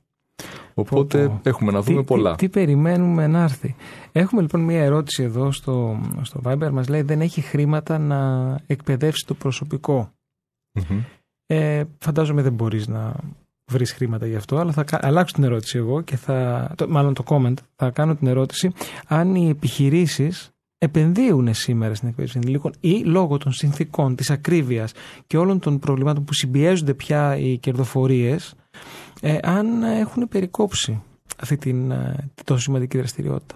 Οπότε Πω, πω. έχουμε να δούμε τι, πολλά. Τι, τι περιμένουμε να έρθει. Έχουμε λοιπόν μια ερώτηση εδώ στο, στο Viber. Μας λέει δεν έχει χρήματα να εκπαιδεύσει το προσωπικό. Μμμ. Ε, φαντάζομαι δεν μπορείς να βρεις χρήματα γι' αυτό, αλλά θα κα- αλλάξω την ερώτηση εγώ και θα. Το, μάλλον το comment, θα κάνω την ερώτηση αν οι επιχειρήσεις επενδύουν σήμερα στην εκπαίδευση ενηλίκων ή λόγω των συνθήκων, της ακρίβειας και όλων των προβλημάτων που συμπιέζονται πια οι κερδοφορίες, ε, αν έχουν περικόψει αυτή την ε, τόσο σημαντική δραστηριότητα.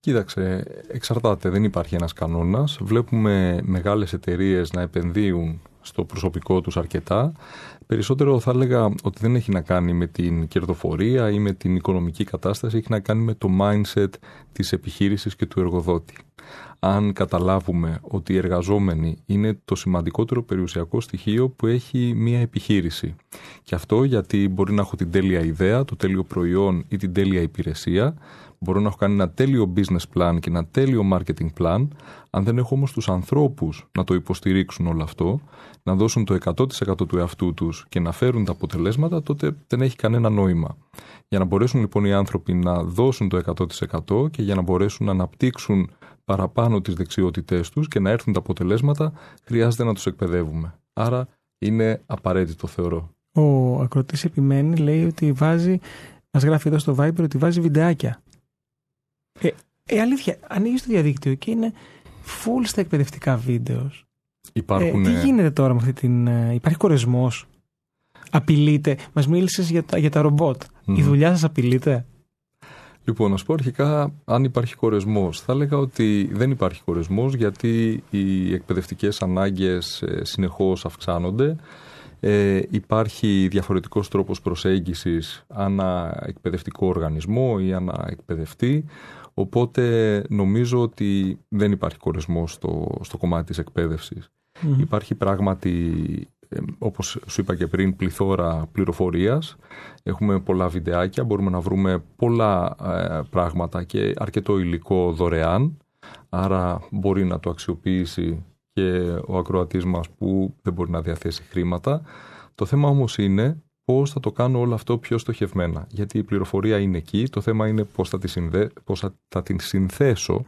Κοίταξε, εξαρτάται, δεν υπάρχει ένας κανόνας. Βλέπουμε μεγάλες εταιρείες να επενδύουν στο προσωπικό τους αρκετά. Περισσότερο θα έλεγα ότι δεν έχει να κάνει με την κερδοφορία ή με την οικονομική κατάσταση, έχει να κάνει με το mindset της επιχείρησης και του εργοδότη. Αν καταλάβουμε ότι οι εργαζόμενοι είναι το σημαντικότερο περιουσιακό στοιχείο που έχει μια επιχείρηση. Και αυτό γιατί μπορεί να έχω την τέλεια ιδέα, το τέλειο προϊόν ή την τέλεια υπηρεσία, Μπορώ να έχω κάνει ένα τέλειο business plan και ένα τέλειο marketing plan. Αν δεν έχω όμως τους ανθρώπους να το υποστηρίξουν όλο αυτό, να δώσουν το 100% του εαυτού τους και να φέρουν τα αποτελέσματα, τότε δεν έχει κανένα νόημα. Για να μπορέσουν λοιπόν οι άνθρωποι να δώσουν το 100% και για να μπορέσουν να αναπτύξουν παραπάνω τις δεξιότητές τους και να έρθουν τα αποτελέσματα, χρειάζεται να τους εκπαιδεύουμε. Άρα είναι απαραίτητο θεωρώ. Ο ακροτής επιμένει, λέει ότι βάζει, μας γράφει εδώ στο Viber ότι βάζει βιντεάκια. Ε, ε αλήθεια, ανοίγεις το διαδίκτυο και είναι full στα εκπαιδευτικά βίντεος. Υπάρχουν, Ε, τι ε, γίνεται τώρα με αυτή την. ε, Υπάρχει κορεσμός; Απειλείται; Μας μίλησες για τα, για τα ρομπότ. Η Μμμ. δουλειά σας απειλείται; Λοιπόν, να σου πω αρχικά αν υπάρχει χωρεσμός. Θα έλεγα ότι δεν υπάρχει χωρεσμός γιατί οι εκπαιδευτικές ανάγκες ε, συνεχώς αυξάνονται. Ε, υπάρχει διαφορετικός τρόπος προσέγγισης ανά εκπαιδευτικό οργανισμό ή ανά εκπαιδευτή. Οπότε νομίζω ότι δεν υπάρχει χωρεσμός στο, στο κομμάτι της εκπαίδευσης. Υπάρχει πράγματι, ε, όπως σου είπα και πριν, πληθώρα πληροφορίας. Έχουμε πολλά βιντεάκια, μπορούμε να βρούμε πολλά ε, πράγματα και αρκετό υλικό δωρεάν. Άρα μπορεί να το αξιοποιήσει και ο ακροατής μας που δεν μπορεί να διαθέσει χρήματα. Το θέμα όμως είναι πώς θα το κάνω όλο αυτό πιο στοχευμένα. Γιατί η πληροφορία είναι εκεί, το θέμα είναι πώς θα, τη συνδε... πώς θα, θα την συνθέσω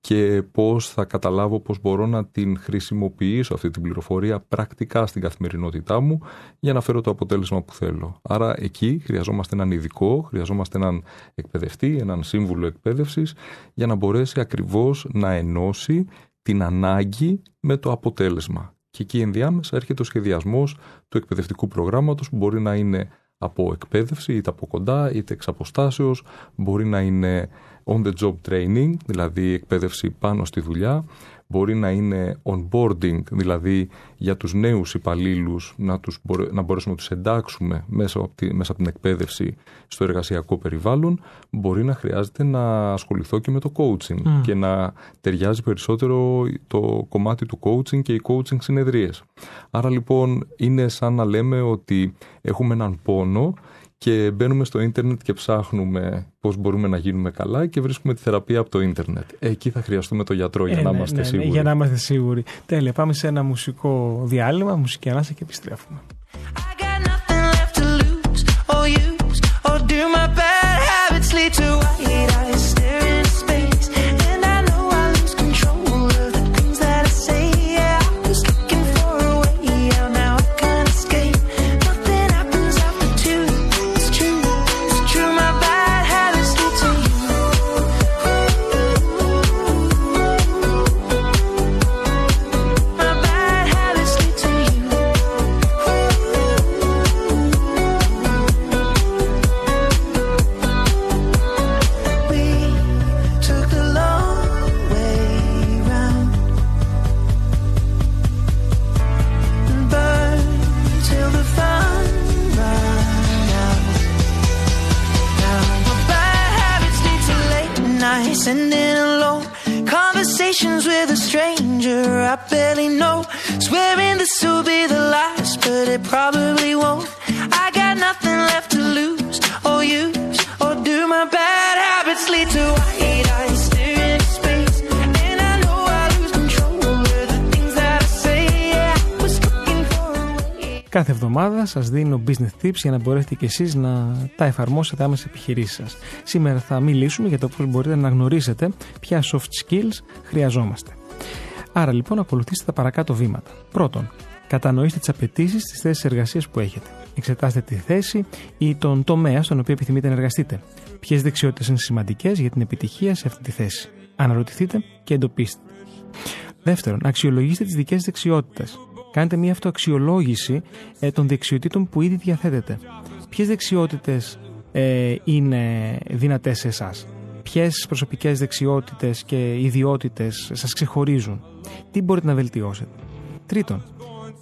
και πώς θα καταλάβω πώς μπορώ να την χρησιμοποιήσω αυτή την πληροφορία πρακτικά στην καθημερινότητά μου για να φέρω το αποτέλεσμα που θέλω. Άρα εκεί χρειαζόμαστε έναν ειδικό, χρειαζόμαστε έναν εκπαιδευτή, έναν σύμβουλο εκπαίδευσης για να μπορέσει ακριβώς να ενώσει την ανάγκη με το αποτέλεσμα. Και εκεί ενδιάμεσα έρχεται ο σχεδιασμός του εκπαιδευτικού προγράμματος που μπορεί να είναι από εκπαίδευση είτε από κοντά είτε εξ αποστάσεως, μπορεί να είναι on the job training, δηλαδή εκπαίδευση πάνω στη δουλειά, μπορεί να είναι onboarding, δηλαδή για τους νέους υπαλλήλους να, τους, μπορέ- να μπορέσουμε να τους εντάξουμε μέσα από, τη, μέσα από την εκπαίδευση στο εργασιακό περιβάλλον, μπορεί να χρειάζεται να ασχοληθώ και με το coaching και να ταιριάζει περισσότερο το κομμάτι του coaching και οι coaching συνεδρίες. Άρα λοιπόν είναι σαν να λέμε ότι έχουμε έναν πόνο και μπαίνουμε στο ίντερνετ και ψάχνουμε πώς μπορούμε να γίνουμε καλά και βρίσκουμε τη θεραπεία από το ίντερνετ. Εκεί θα χρειαστούμε το γιατρό για Ε, να ναι, είμαστε ναι, ναι, σίγουροι. για να είμαστε σίγουροι. Τέλεια. Πάμε σε ένα μουσικό διάλειμμα, μουσική ανάσα και επιστρέφουμε. I got σας δίνω business tips για να μπορέσετε και εσείς να τα εφαρμόσετε άμεσα στις επιχειρήσεις σας. Σήμερα θα μιλήσουμε για το πώς μπορείτε να γνωρίσετε ποια soft skills χρειαζόμαστε. Άρα λοιπόν ακολουθήστε τα παρακάτω βήματα. Πρώτον, κατανοήστε τις απαιτήσεις της θέσης εργασίας που έχετε. Εξετάστε τη θέση ή τον τομέα στον οποίο επιθυμείτε να εργαστείτε. Ποιες δεξιότητες είναι σημαντικές για την επιτυχία σε αυτή τη θέση. Αναρωτηθείτε και εντοπίστε. Δεύτερον, αξιολογήστε τις δικές δεξιότητες. Κάντε μια αυτοαξιολόγηση ε, των δεξιοτήτων που ήδη διαθέτετε. Ποιες δεξιότητες ε, είναι δυνατές σε εσάς, Ποιες προσωπικές δεξιότητες και ιδιότητες σας ξεχωρίζουν, τι μπορείτε να βελτιώσετε; Τρίτον,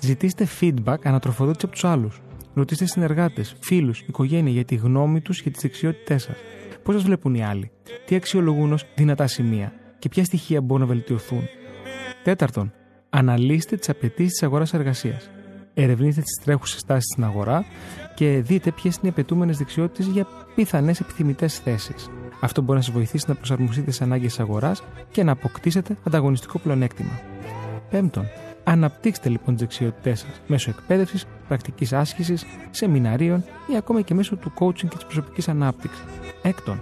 ζητήστε feedback ανατροφοδότηση από τους άλλους. Ρωτήστε συνεργάτες, φίλους, οικογένεια για τη γνώμη τους και τις δεξιότητές σας. Πώς σας βλέπουν οι άλλοι, τι αξιολογούν ως δυνατά σημεία; Και ποια στοιχεία μπορούν να βελτιωθούν; Τέταρτον, αναλύστε τις απαιτήσεις της αγορά-εργασία. Ερευνήστε τις τρέχουσες τάσεις στην αγορά και δείτε ποιες είναι οι απαιτούμενες δεξιότητες για πιθανές επιθυμητές θέσεις. Αυτό μπορεί να σας βοηθήσει να προσαρμοστείτε στις ανάγκες της αγοράς και να αποκτήσετε ανταγωνιστικό πλεονέκτημα. Πέμπτον, αναπτύξτε λοιπόν τις δεξιότητές σας μέσω εκπαίδευσης, πρακτικής άσκησης, σεμιναρίων ή ακόμα και μέσω του coaching και της προσωπικής ανάπτυξης. Έκτον,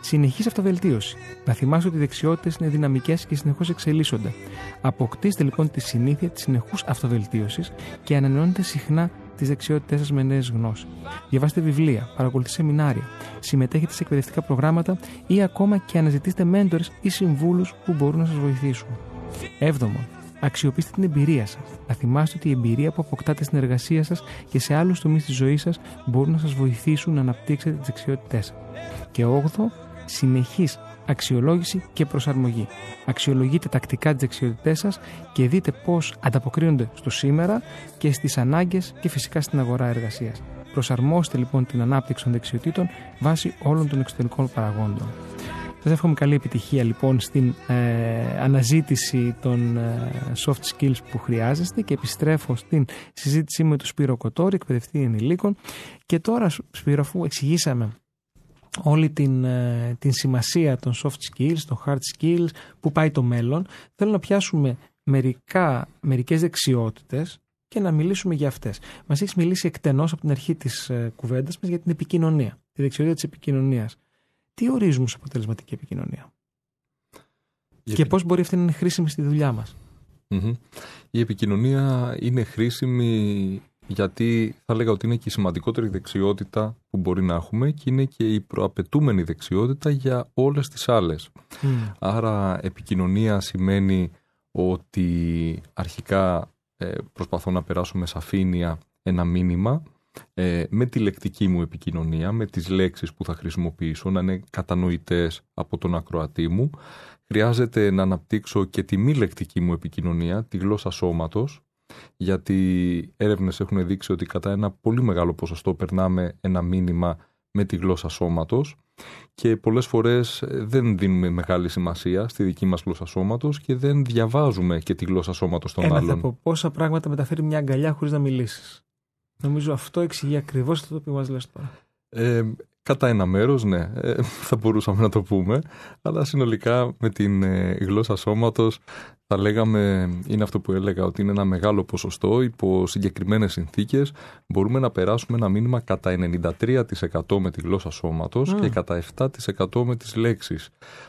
συνεχή αυτοβελτίωση. Να θυμάστε ότι οι δεξιότητες είναι δυναμικές και συνεχώς εξελίσσονται. Αποκτήστε λοιπόν τη συνήθεια της συνεχούς αυτοβελτίωσης και ανανεώνετε συχνά τις δεξιότητές σας με νέες γνώσεις. Διαβάστε βιβλία, παρακολουθείτε σεμινάρια, συμμετέχετε σε εκπαιδευτικά προγράμματα ή ακόμα και αναζητήστε μέντορες ή συμβούλους που μπορούν να σας βοηθήσουν. Έβδομον, αξιοποιήστε την εμπειρία σας. Να θυμάστε ότι η εμπειρία που αποκτάτε στην εργασία σας και σε άλλους τομείς της ζωής σας μπορούν να σας βοηθήσουν να αναπτύξετε τις δεξιότητές σας. Και όγδο, συνεχής αξιολόγηση και προσαρμογή. Αξιολογείτε τακτικά τις δεξιότητές σας και δείτε πώς ανταποκρίνονται στο σήμερα και στις ανάγκες και φυσικά στην αγορά εργασίας. Προσαρμόστε λοιπόν την ανάπτυξη των δεξιοτήτων βάσει όλων των εξωτερικών παραγόντων. Σας εύχομαι καλή επιτυχία λοιπόν στην ε, αναζήτηση των ε, soft skills που χρειάζεστε και επιστρέφω στην συζήτησή με τον Σπύρο Κοτόρη, εκπαιδευτή ενηλίκων και τώρα Σπύρο αφού εξηγήσαμε όλη την, ε, την σημασία των soft skills, των hard skills, που πάει το μέλλον, θέλω να πιάσουμε μερικά, μερικές δεξιότητες και να μιλήσουμε για αυτές. Μας έχεις μιλήσει εκτενώς από την αρχή της ε, κουβέντας μας για την επικοινωνία, τη δεξιότητα της επικοινωνίας. Τι ορίζουμε σε αποτελεσματική επικοινωνία; Και πώς μπορεί αυτή να είναι χρήσιμη στη δουλειά μας; Μμμ. Η επικοινωνία είναι χρήσιμη γιατί θα λέγα ότι είναι και η σημαντικότερη δεξιότητα που μπορεί να έχουμε και είναι και η προαπαιτούμενη δεξιότητα για όλες τις άλλες. Άρα επικοινωνία σημαίνει ότι αρχικά ε, προσπαθώ να περάσω με σαφήνεια ένα μήνυμα ε, με τη λεκτική μου επικοινωνία, με τις λέξεις που θα χρησιμοποιήσω, να είναι κατανοητές από τον ακροατή μου. Χρειάζεται να αναπτύξω και τη μη λεκτική μου επικοινωνία, τη γλώσσα σώματος, γιατί έρευνες έχουν δείξει ότι κατά ένα πολύ μεγάλο ποσοστό περνάμε ένα μήνυμα με τη γλώσσα σώματος και πολλές φορές δεν δίνουμε μεγάλη σημασία στη δική μας γλώσσα σώματος και δεν διαβάζουμε και τη γλώσσα σώματος των Ένα άλλων. από πόσα πράγματα μεταφέρει μια αγκαλιά χωρίς να μιλήσεις. Νομίζω αυτό εξηγεί ακριβώς αυτό το οποίο μας λες τώρα. Ε, κατά ένα μέρος, ναι, ε, θα μπορούσαμε να το πούμε, αλλά συνολικά με την ε, γλώσσα σώματος θα λέγαμε, είναι αυτό που έλεγα, ότι είναι ένα μεγάλο ποσοστό, υπό συγκεκριμένες συνθήκες μπορούμε να περάσουμε ένα μήνυμα κατά 93% με τη γλώσσα σώματος Μμ. και κατά 7% με τις λέξεις.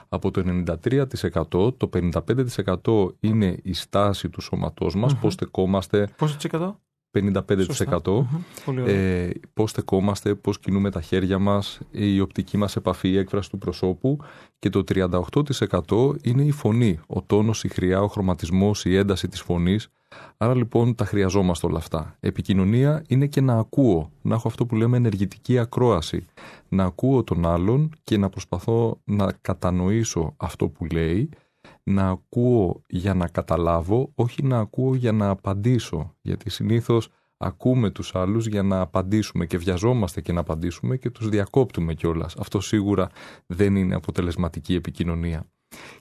Από το 93% το 55% είναι η στάση του σώματός μας, Μμμ. πώς στεκόμαστε, Πόσο της εκατό; 55% Σωστά. Μμμ. Πολύ ωραία. ε, πώς στεκόμαστε, πώς κινούμε τα χέρια μας, η οπτική μας επαφή, η έκφραση του προσώπου και το 38% είναι η φωνή, ο τόνος, η χρειά, ο χρωματισμός, η ένταση της φωνής. Άρα λοιπόν τα χρειαζόμαστε όλα αυτά. Επικοινωνία είναι και να ακούω, να έχω αυτό που λέμε ενεργητική ακρόαση. Να ακούω τον άλλον και να προσπαθώ να κατανοήσω αυτό που λέει, να ακούω για να καταλάβω, όχι να ακούω για να απαντήσω. Γιατί συνήθως ακούμε τους άλλους για να απαντήσουμε και βιαζόμαστε και να απαντήσουμε και τους διακόπτουμε κιόλας. Αυτό σίγουρα δεν είναι αποτελεσματική επικοινωνία.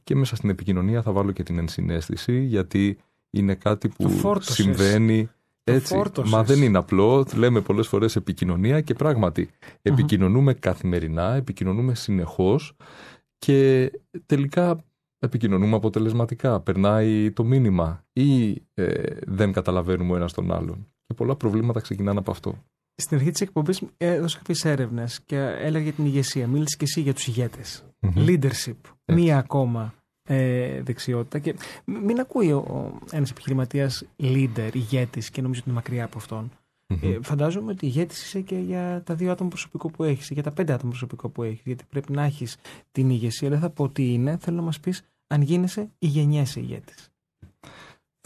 Και μέσα στην επικοινωνία θα βάλω και την ενσυναίσθηση γιατί είναι κάτι που Το φόρτωσες. συμβαίνει έτσι. φόρτωσες. Μα δεν είναι απλό. Λέμε πολλές φορές επικοινωνία και πράγματι επικοινωνούμε καθημερινά, επικοινωνούμε συνεχώς και τελικά επικοινωνούμε αποτελεσματικά. Περνάει το μήνυμα ή ε, δεν καταλαβαίνουμε ο ένας τον άλλον. Και πολλά προβλήματα ξεκινάνε από αυτό. Στην αρχή της εκπομπής έδωσα κάποιες έρευνες και έλεγα για την ηγεσία. Μίλησε και εσύ για τους ηγέτες. Μμμ. Leadership. Μία ακόμα ε, δεξιότητα. Και μ- μην ακούει ο, ο, ένας επιχειρηματίας leader, ηγέτης και νομίζω ότι είναι μακριά από αυτόν. Ε, φαντάζομαι ότι ηγέτης είσαι και για τα δύο άτομα προσωπικό που έχεις, για τα πέντε άτομα προσωπικό που έχεις. Γιατί πρέπει να έχεις την ηγεσία. Δεν θα πω τι είναι. Θέλω να μας πεις αν γίνεσαι ή γεννιέσαι ηγέτης.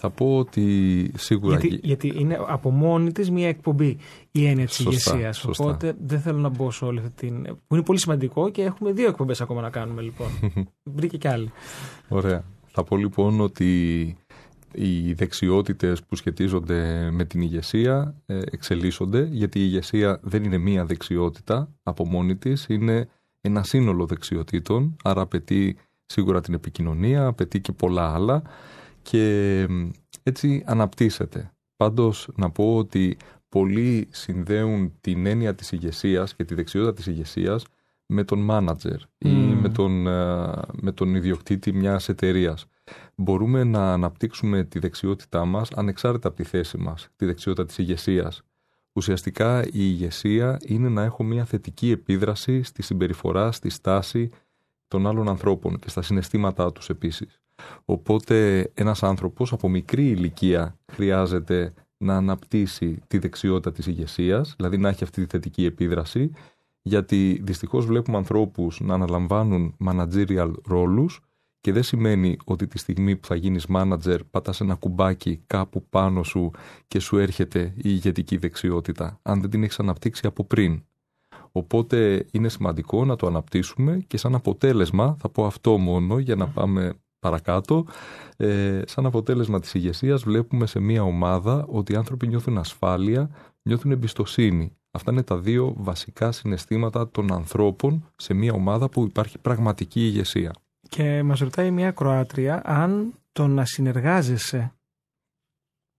Θα πω ότι σίγουρα. Γιατί, γιατί είναι από μόνη της μια εκπομπή η έννοια της Σωστά, ηγεσίας. σωστά. Οπότε δεν θέλω να μπω σε όλη αυτή την. που είναι πολύ σημαντικό και έχουμε δύο εκπομπές ακόμα να κάνουμε λοιπόν. Βρήκε κι άλλη. Ωραία. Θα πω λοιπόν ότι οι δεξιότητες που σχετίζονται με την ηγεσία ε, εξελίσσονται γιατί η ηγεσία δεν είναι μία δεξιότητα από μόνη της, είναι ένα σύνολο δεξιοτήτων, άρα απαιτεί σίγουρα την επικοινωνία, απαιτεί και πολλά άλλα και μ, έτσι αναπτύσσεται. Πάντως να πω ότι πολλοί συνδέουν την έννοια της ηγεσίας και τη δεξιότητα της ηγεσίας με τον μάνατζερ ή Μμμ. με τον, ε, με τον ιδιοκτήτη μιας εταιρείας. Μπορούμε να αναπτύξουμε τη δεξιότητά μας ανεξάρτητα από τη θέση μας, τη δεξιότητα της ηγεσίας. Ουσιαστικά η ηγεσία είναι να έχω μια θετική επίδραση στη συμπεριφορά, στη στάση των άλλων ανθρώπων και στα συναισθήματά τους επίσης. Οπότε ένας άνθρωπος από μικρή ηλικία χρειάζεται να αναπτύσσει τη δεξιότητα της ηγεσίας, δηλαδή να έχει αυτή τη θετική επίδραση, γιατί δυστυχώς βλέπουμε ανθρώπους να αναλαμβάνουν managerial ρόλους και δεν σημαίνει ότι τη στιγμή που θα γίνεις manager πατάς ένα κουμπάκι κάπου πάνω σου και σου έρχεται η ηγετική δεξιότητα, αν δεν την έχεις αναπτύξει από πριν. Οπότε είναι σημαντικό να το αναπτύσσουμε και σαν αποτέλεσμα, θα πω αυτό μόνο για να πάμε παρακάτω, ε, σαν αποτέλεσμα της ηγεσίας βλέπουμε σε μια ομάδα ότι οι άνθρωποι νιώθουν ασφάλεια, νιώθουν εμπιστοσύνη. Αυτά είναι τα δύο βασικά συναισθήματα των ανθρώπων σε μια ομάδα που υπάρχει πραγματική ηγεσία. Και μας ρωτάει μια Κροάτρια αν το να συνεργάζεσαι.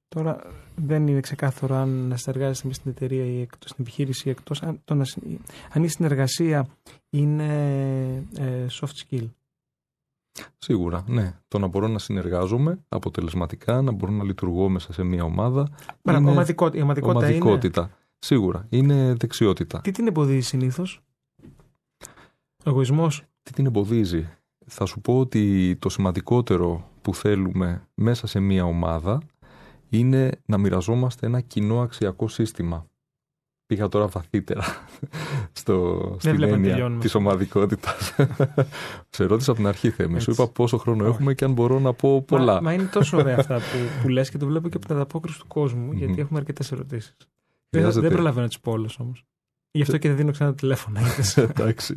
Τώρα δεν είναι ξεκάθαρο αν να συνεργάζεσαι με στην εταιρεία ή εκτός, στην επιχείρηση ή εκτός. Αν, το να, συ- αν η συνεργασία είναι ε, soft skill. Σίγουρα, ναι. Το να μπορώ να συνεργάζομαι αποτελεσματικά, να μπορώ να λειτουργώ μέσα σε μια ομάδα. Παρα, είναι ομαδικότητα, η ομαδικότητα είναι. ομαδικότητα. Σίγουρα. Είναι δεξιότητα. Τι την εμποδίζει συνήθως, Ο εγωισμός; Τι την εμποδίζει; Θα σου πω ότι το σημαντικότερο που θέλουμε μέσα σε μια ομάδα είναι να μοιραζόμαστε ένα κοινό αξιακό σύστημα. Πήγα τώρα βαθύτερα στο, στην βλέπω να έννοια τελειώνουμε. της ομαδικότητας. Σε ρώτησα από την αρχή θέμη. Σου Έτσι. είπα πόσο χρόνο Όχι. έχουμε και αν μπορώ να πω πολλά. Μα, μα είναι τόσο ωραία αυτά που, που λες και το βλέπω και από την ανταπόκριση του κόσμου, γιατί Μμμ. έχουμε αρκετές ερωτήσεις. Δεν, Χρειάζεται- δεν προλαβαίνω να τις πω όλε όμως. Γι' αυτό και δεν δίνω ξανά τηλέφωνα. είδες. Εντάξει.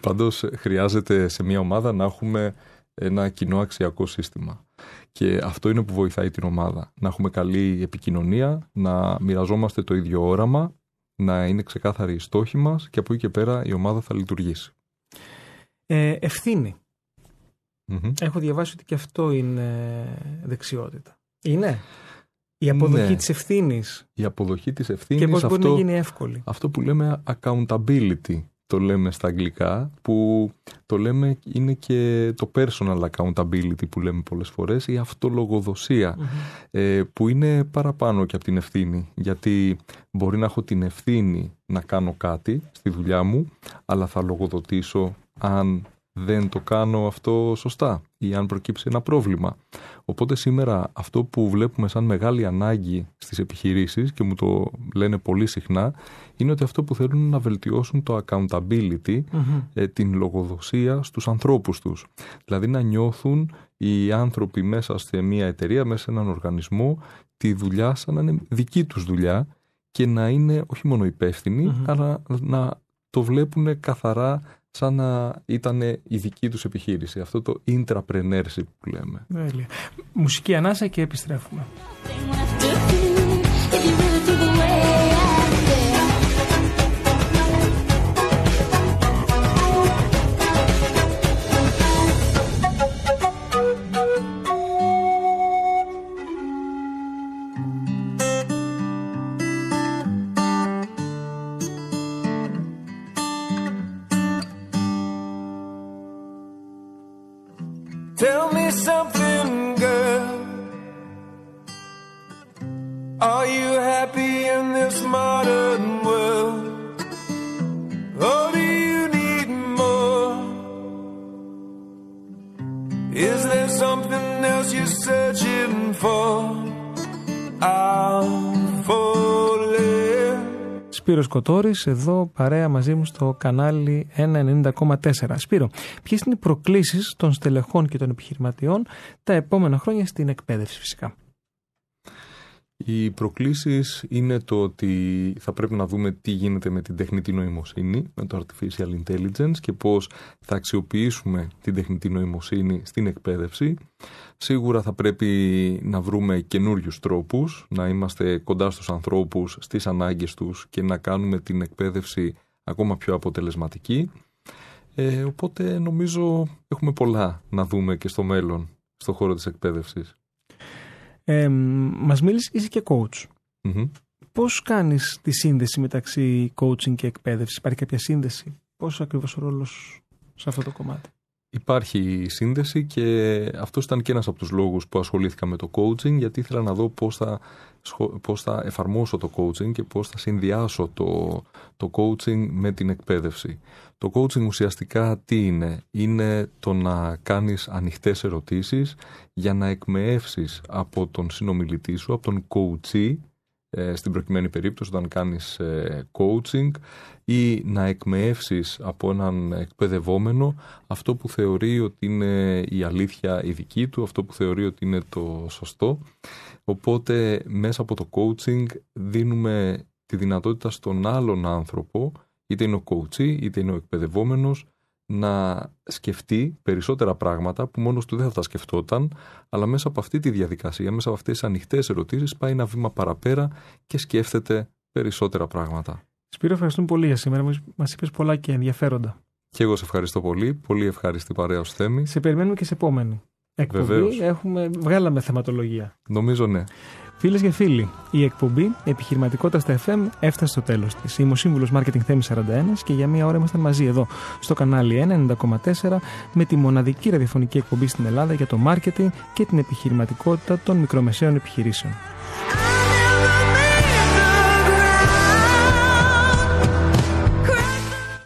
Πάντως χρειάζεται σε μια ομάδα να έχουμε ένα κοινό αξιακό σύστημα. Και αυτό είναι που βοηθάει την ομάδα. Να έχουμε καλή επικοινωνία, να μοιραζόμαστε το ίδιο όραμα, να είναι ξεκάθαροι οι στόχοι μας και από εκεί και πέρα η ομάδα θα λειτουργήσει. ε, ευθύνη. Μμμ. Έχω διαβάσει ότι και αυτό είναι δεξιότητα. Είναι; Η αποδοχή Ναι. της ευθύνης Η αποδοχή της και ευθύνης, πώς μπορεί αυτό, να γίνει εύκολη. αυτό που λέμε accountability, το λέμε στα αγγλικά, που το λέμε είναι και το personal accountability που λέμε πολλές φορές, η αυτολογοδοσία. Μμμ. ε, που είναι παραπάνω και από την ευθύνη. Γιατί μπορεί να έχω την ευθύνη να κάνω κάτι στη δουλειά μου, αλλά θα λογοδοτήσω αν δεν το κάνω αυτό σωστά ή αν προκύψει ένα πρόβλημα. Οπότε σήμερα αυτό που βλέπουμε σαν μεγάλη ανάγκη στις επιχειρήσεις και μου το λένε πολύ συχνά είναι ότι αυτό που θέλουν είναι να βελτιώσουν το accountability Μμμ. ε, την λογοδοσία στους ανθρώπους τους. Δηλαδή να νιώθουν οι άνθρωποι μέσα σε μια εταιρεία, μέσα σε έναν οργανισμό, τη δουλειά σαν να είναι δική τους δουλειά και να είναι όχι μόνο υπεύθυνοι, Μμμ. αλλά να το βλέπουν καθαρά σαν να ήταν η δική τους επιχείρηση. Αυτό το intrapreneurship που λέμε. Τέλεια. Μουσική ανάσα και επιστρέφουμε. Κοτόρης, εδώ παρέα μαζί μου στο κανάλι 190,4. Σπύρο, ποιες είναι οι προκλήσεις των στελεχών και των επιχειρηματιών τα επόμενα χρόνια στην εκπαίδευση φυσικά; Οι προκλήσεις είναι το ότι θα πρέπει να δούμε τι γίνεται με την τεχνητή νοημοσύνη, με το artificial intelligence και πώς θα αξιοποιήσουμε την τεχνητή νοημοσύνη στην εκπαίδευση. Σίγουρα θα πρέπει να βρούμε καινούριους τρόπους, να είμαστε κοντά στους ανθρώπους, στις ανάγκες τους και να κάνουμε την εκπαίδευση ακόμα πιο αποτελεσματική. Ε, οπότε νομίζω έχουμε πολλά να δούμε και στο μέλλον, στο χώρο της εκπαίδευσης. Ε, μας μίλησες, είσαι και coach. Μμμ. Πώς κάνεις τη σύνδεση μεταξύ coaching και εκπαίδευση, υπάρχει κάποια σύνδεση, πώς ακριβώς ο ρόλος σε αυτό το κομμάτι; Υπάρχει σύνδεση και αυτός ήταν και ένας από τους λόγους που ασχολήθηκα με το coaching γιατί ήθελα να δω πώς θα, σχο- πώς θα εφαρμόσω το coaching και πώς θα συνδυάσω το, το coaching με την εκπαίδευση. Το coaching ουσιαστικά τι είναι; Είναι το να κάνεις ανοιχτές ερωτήσεις για να εκμεεύσεις από τον συνομιλητή σου, από τον coachee ε, στην προκειμένη περίπτωση όταν κάνεις ε, coaching ή να εκμεεύσεις από έναν εκπαιδευόμενο αυτό που θεωρεί ότι είναι η αλήθεια η δική του, αυτό που θεωρεί ότι είναι το σωστό. Οπότε μέσα από το coaching δίνουμε τη δυνατότητα στον άλλον άνθρωπο, είτε είναι ο coachee, είτε είναι ο εκπαιδευόμενος, να σκεφτεί περισσότερα πράγματα που μόνος του δεν θα τα σκεφτόταν, αλλά μέσα από αυτή τη διαδικασία, μέσα από αυτές τις ανοιχτές ερωτήσεις, πάει ένα βήμα παραπέρα και σκέφτεται περισσότερα πράγματα. Σπύρο, ευχαριστούμε πολύ για σήμερα. Μας- Μας είπες πολλά και ενδιαφέροντα. Και εγώ σε ευχαριστώ πολύ. Πολύ ευχάριστη παρέα ως Θέμη. Σε περιμένουμε και σε επόμενη εκπομπή. Βεβαίως. Έχουμε, βγάλαμε θεματολογία. Νομίζω ναι. Φίλες και φίλοι, η εκπομπή Επιχειρηματικότητα στα FM έφτασε στο τέλος της. Είμαι ο σύμβουλος Marketing Θέμης 41 και για μία ώρα ήμασταν μαζί εδώ στο κανάλι 190,4 με τη μοναδική ραδιοφωνική εκπομπή στην Ελλάδα για το marketing και την επιχειρηματικότητα των μικρομεσαίων επιχειρήσεων.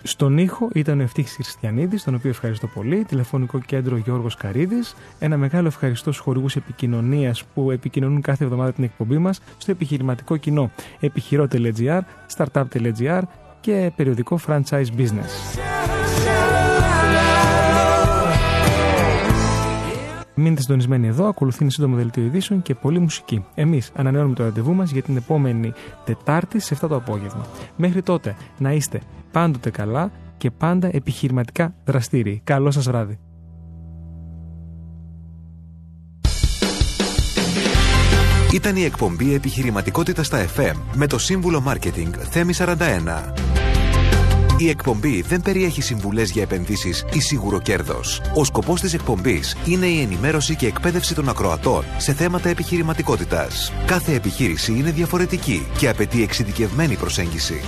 Στον ήχο ήταν ο Ευτύχης Χριστιανίδης, τον οποίο ευχαριστώ πολύ. Τηλεφωνικό κέντρο Γιώργος Καρίδης. Ένα μεγάλο ευχαριστώ στους χορηγούς επικοινωνίας που επικοινωνούν κάθε εβδομάδα την εκπομπή μας στο επιχειρηματικό κοινό επιχειρό.gr, startup.gr και περιοδικό franchise business. Μείνετε συντονισμένοι εδώ, ακολουθεί ένα σύντομο δελτίο ειδήσεων και πολλή μουσική. Εμείς ανανεώνουμε το ραντεβού μας για την επόμενη Τετάρτη σε 7 το απόγευμα. Μέχρι τότε να είστε πάντοτε καλά και πάντα επιχειρηματικά δραστήριοι. Καλό σας βράδυ. Ήταν η εκπομπή Επιχειρηματικότητα στα FM με το σύμβουλο Marketing Θέμη 41. Η εκπομπή δεν περιέχει συμβουλές για επενδύσεις ή σίγουρο κέρδος. Ο σκοπός της εκπομπής είναι η ενημέρωση και εκπαίδευση των ακροατών σε θέματα επιχειρηματικότητας. Κάθε επιχείρηση είναι διαφορετική και απαιτεί εξειδικευμένη προσέγγιση.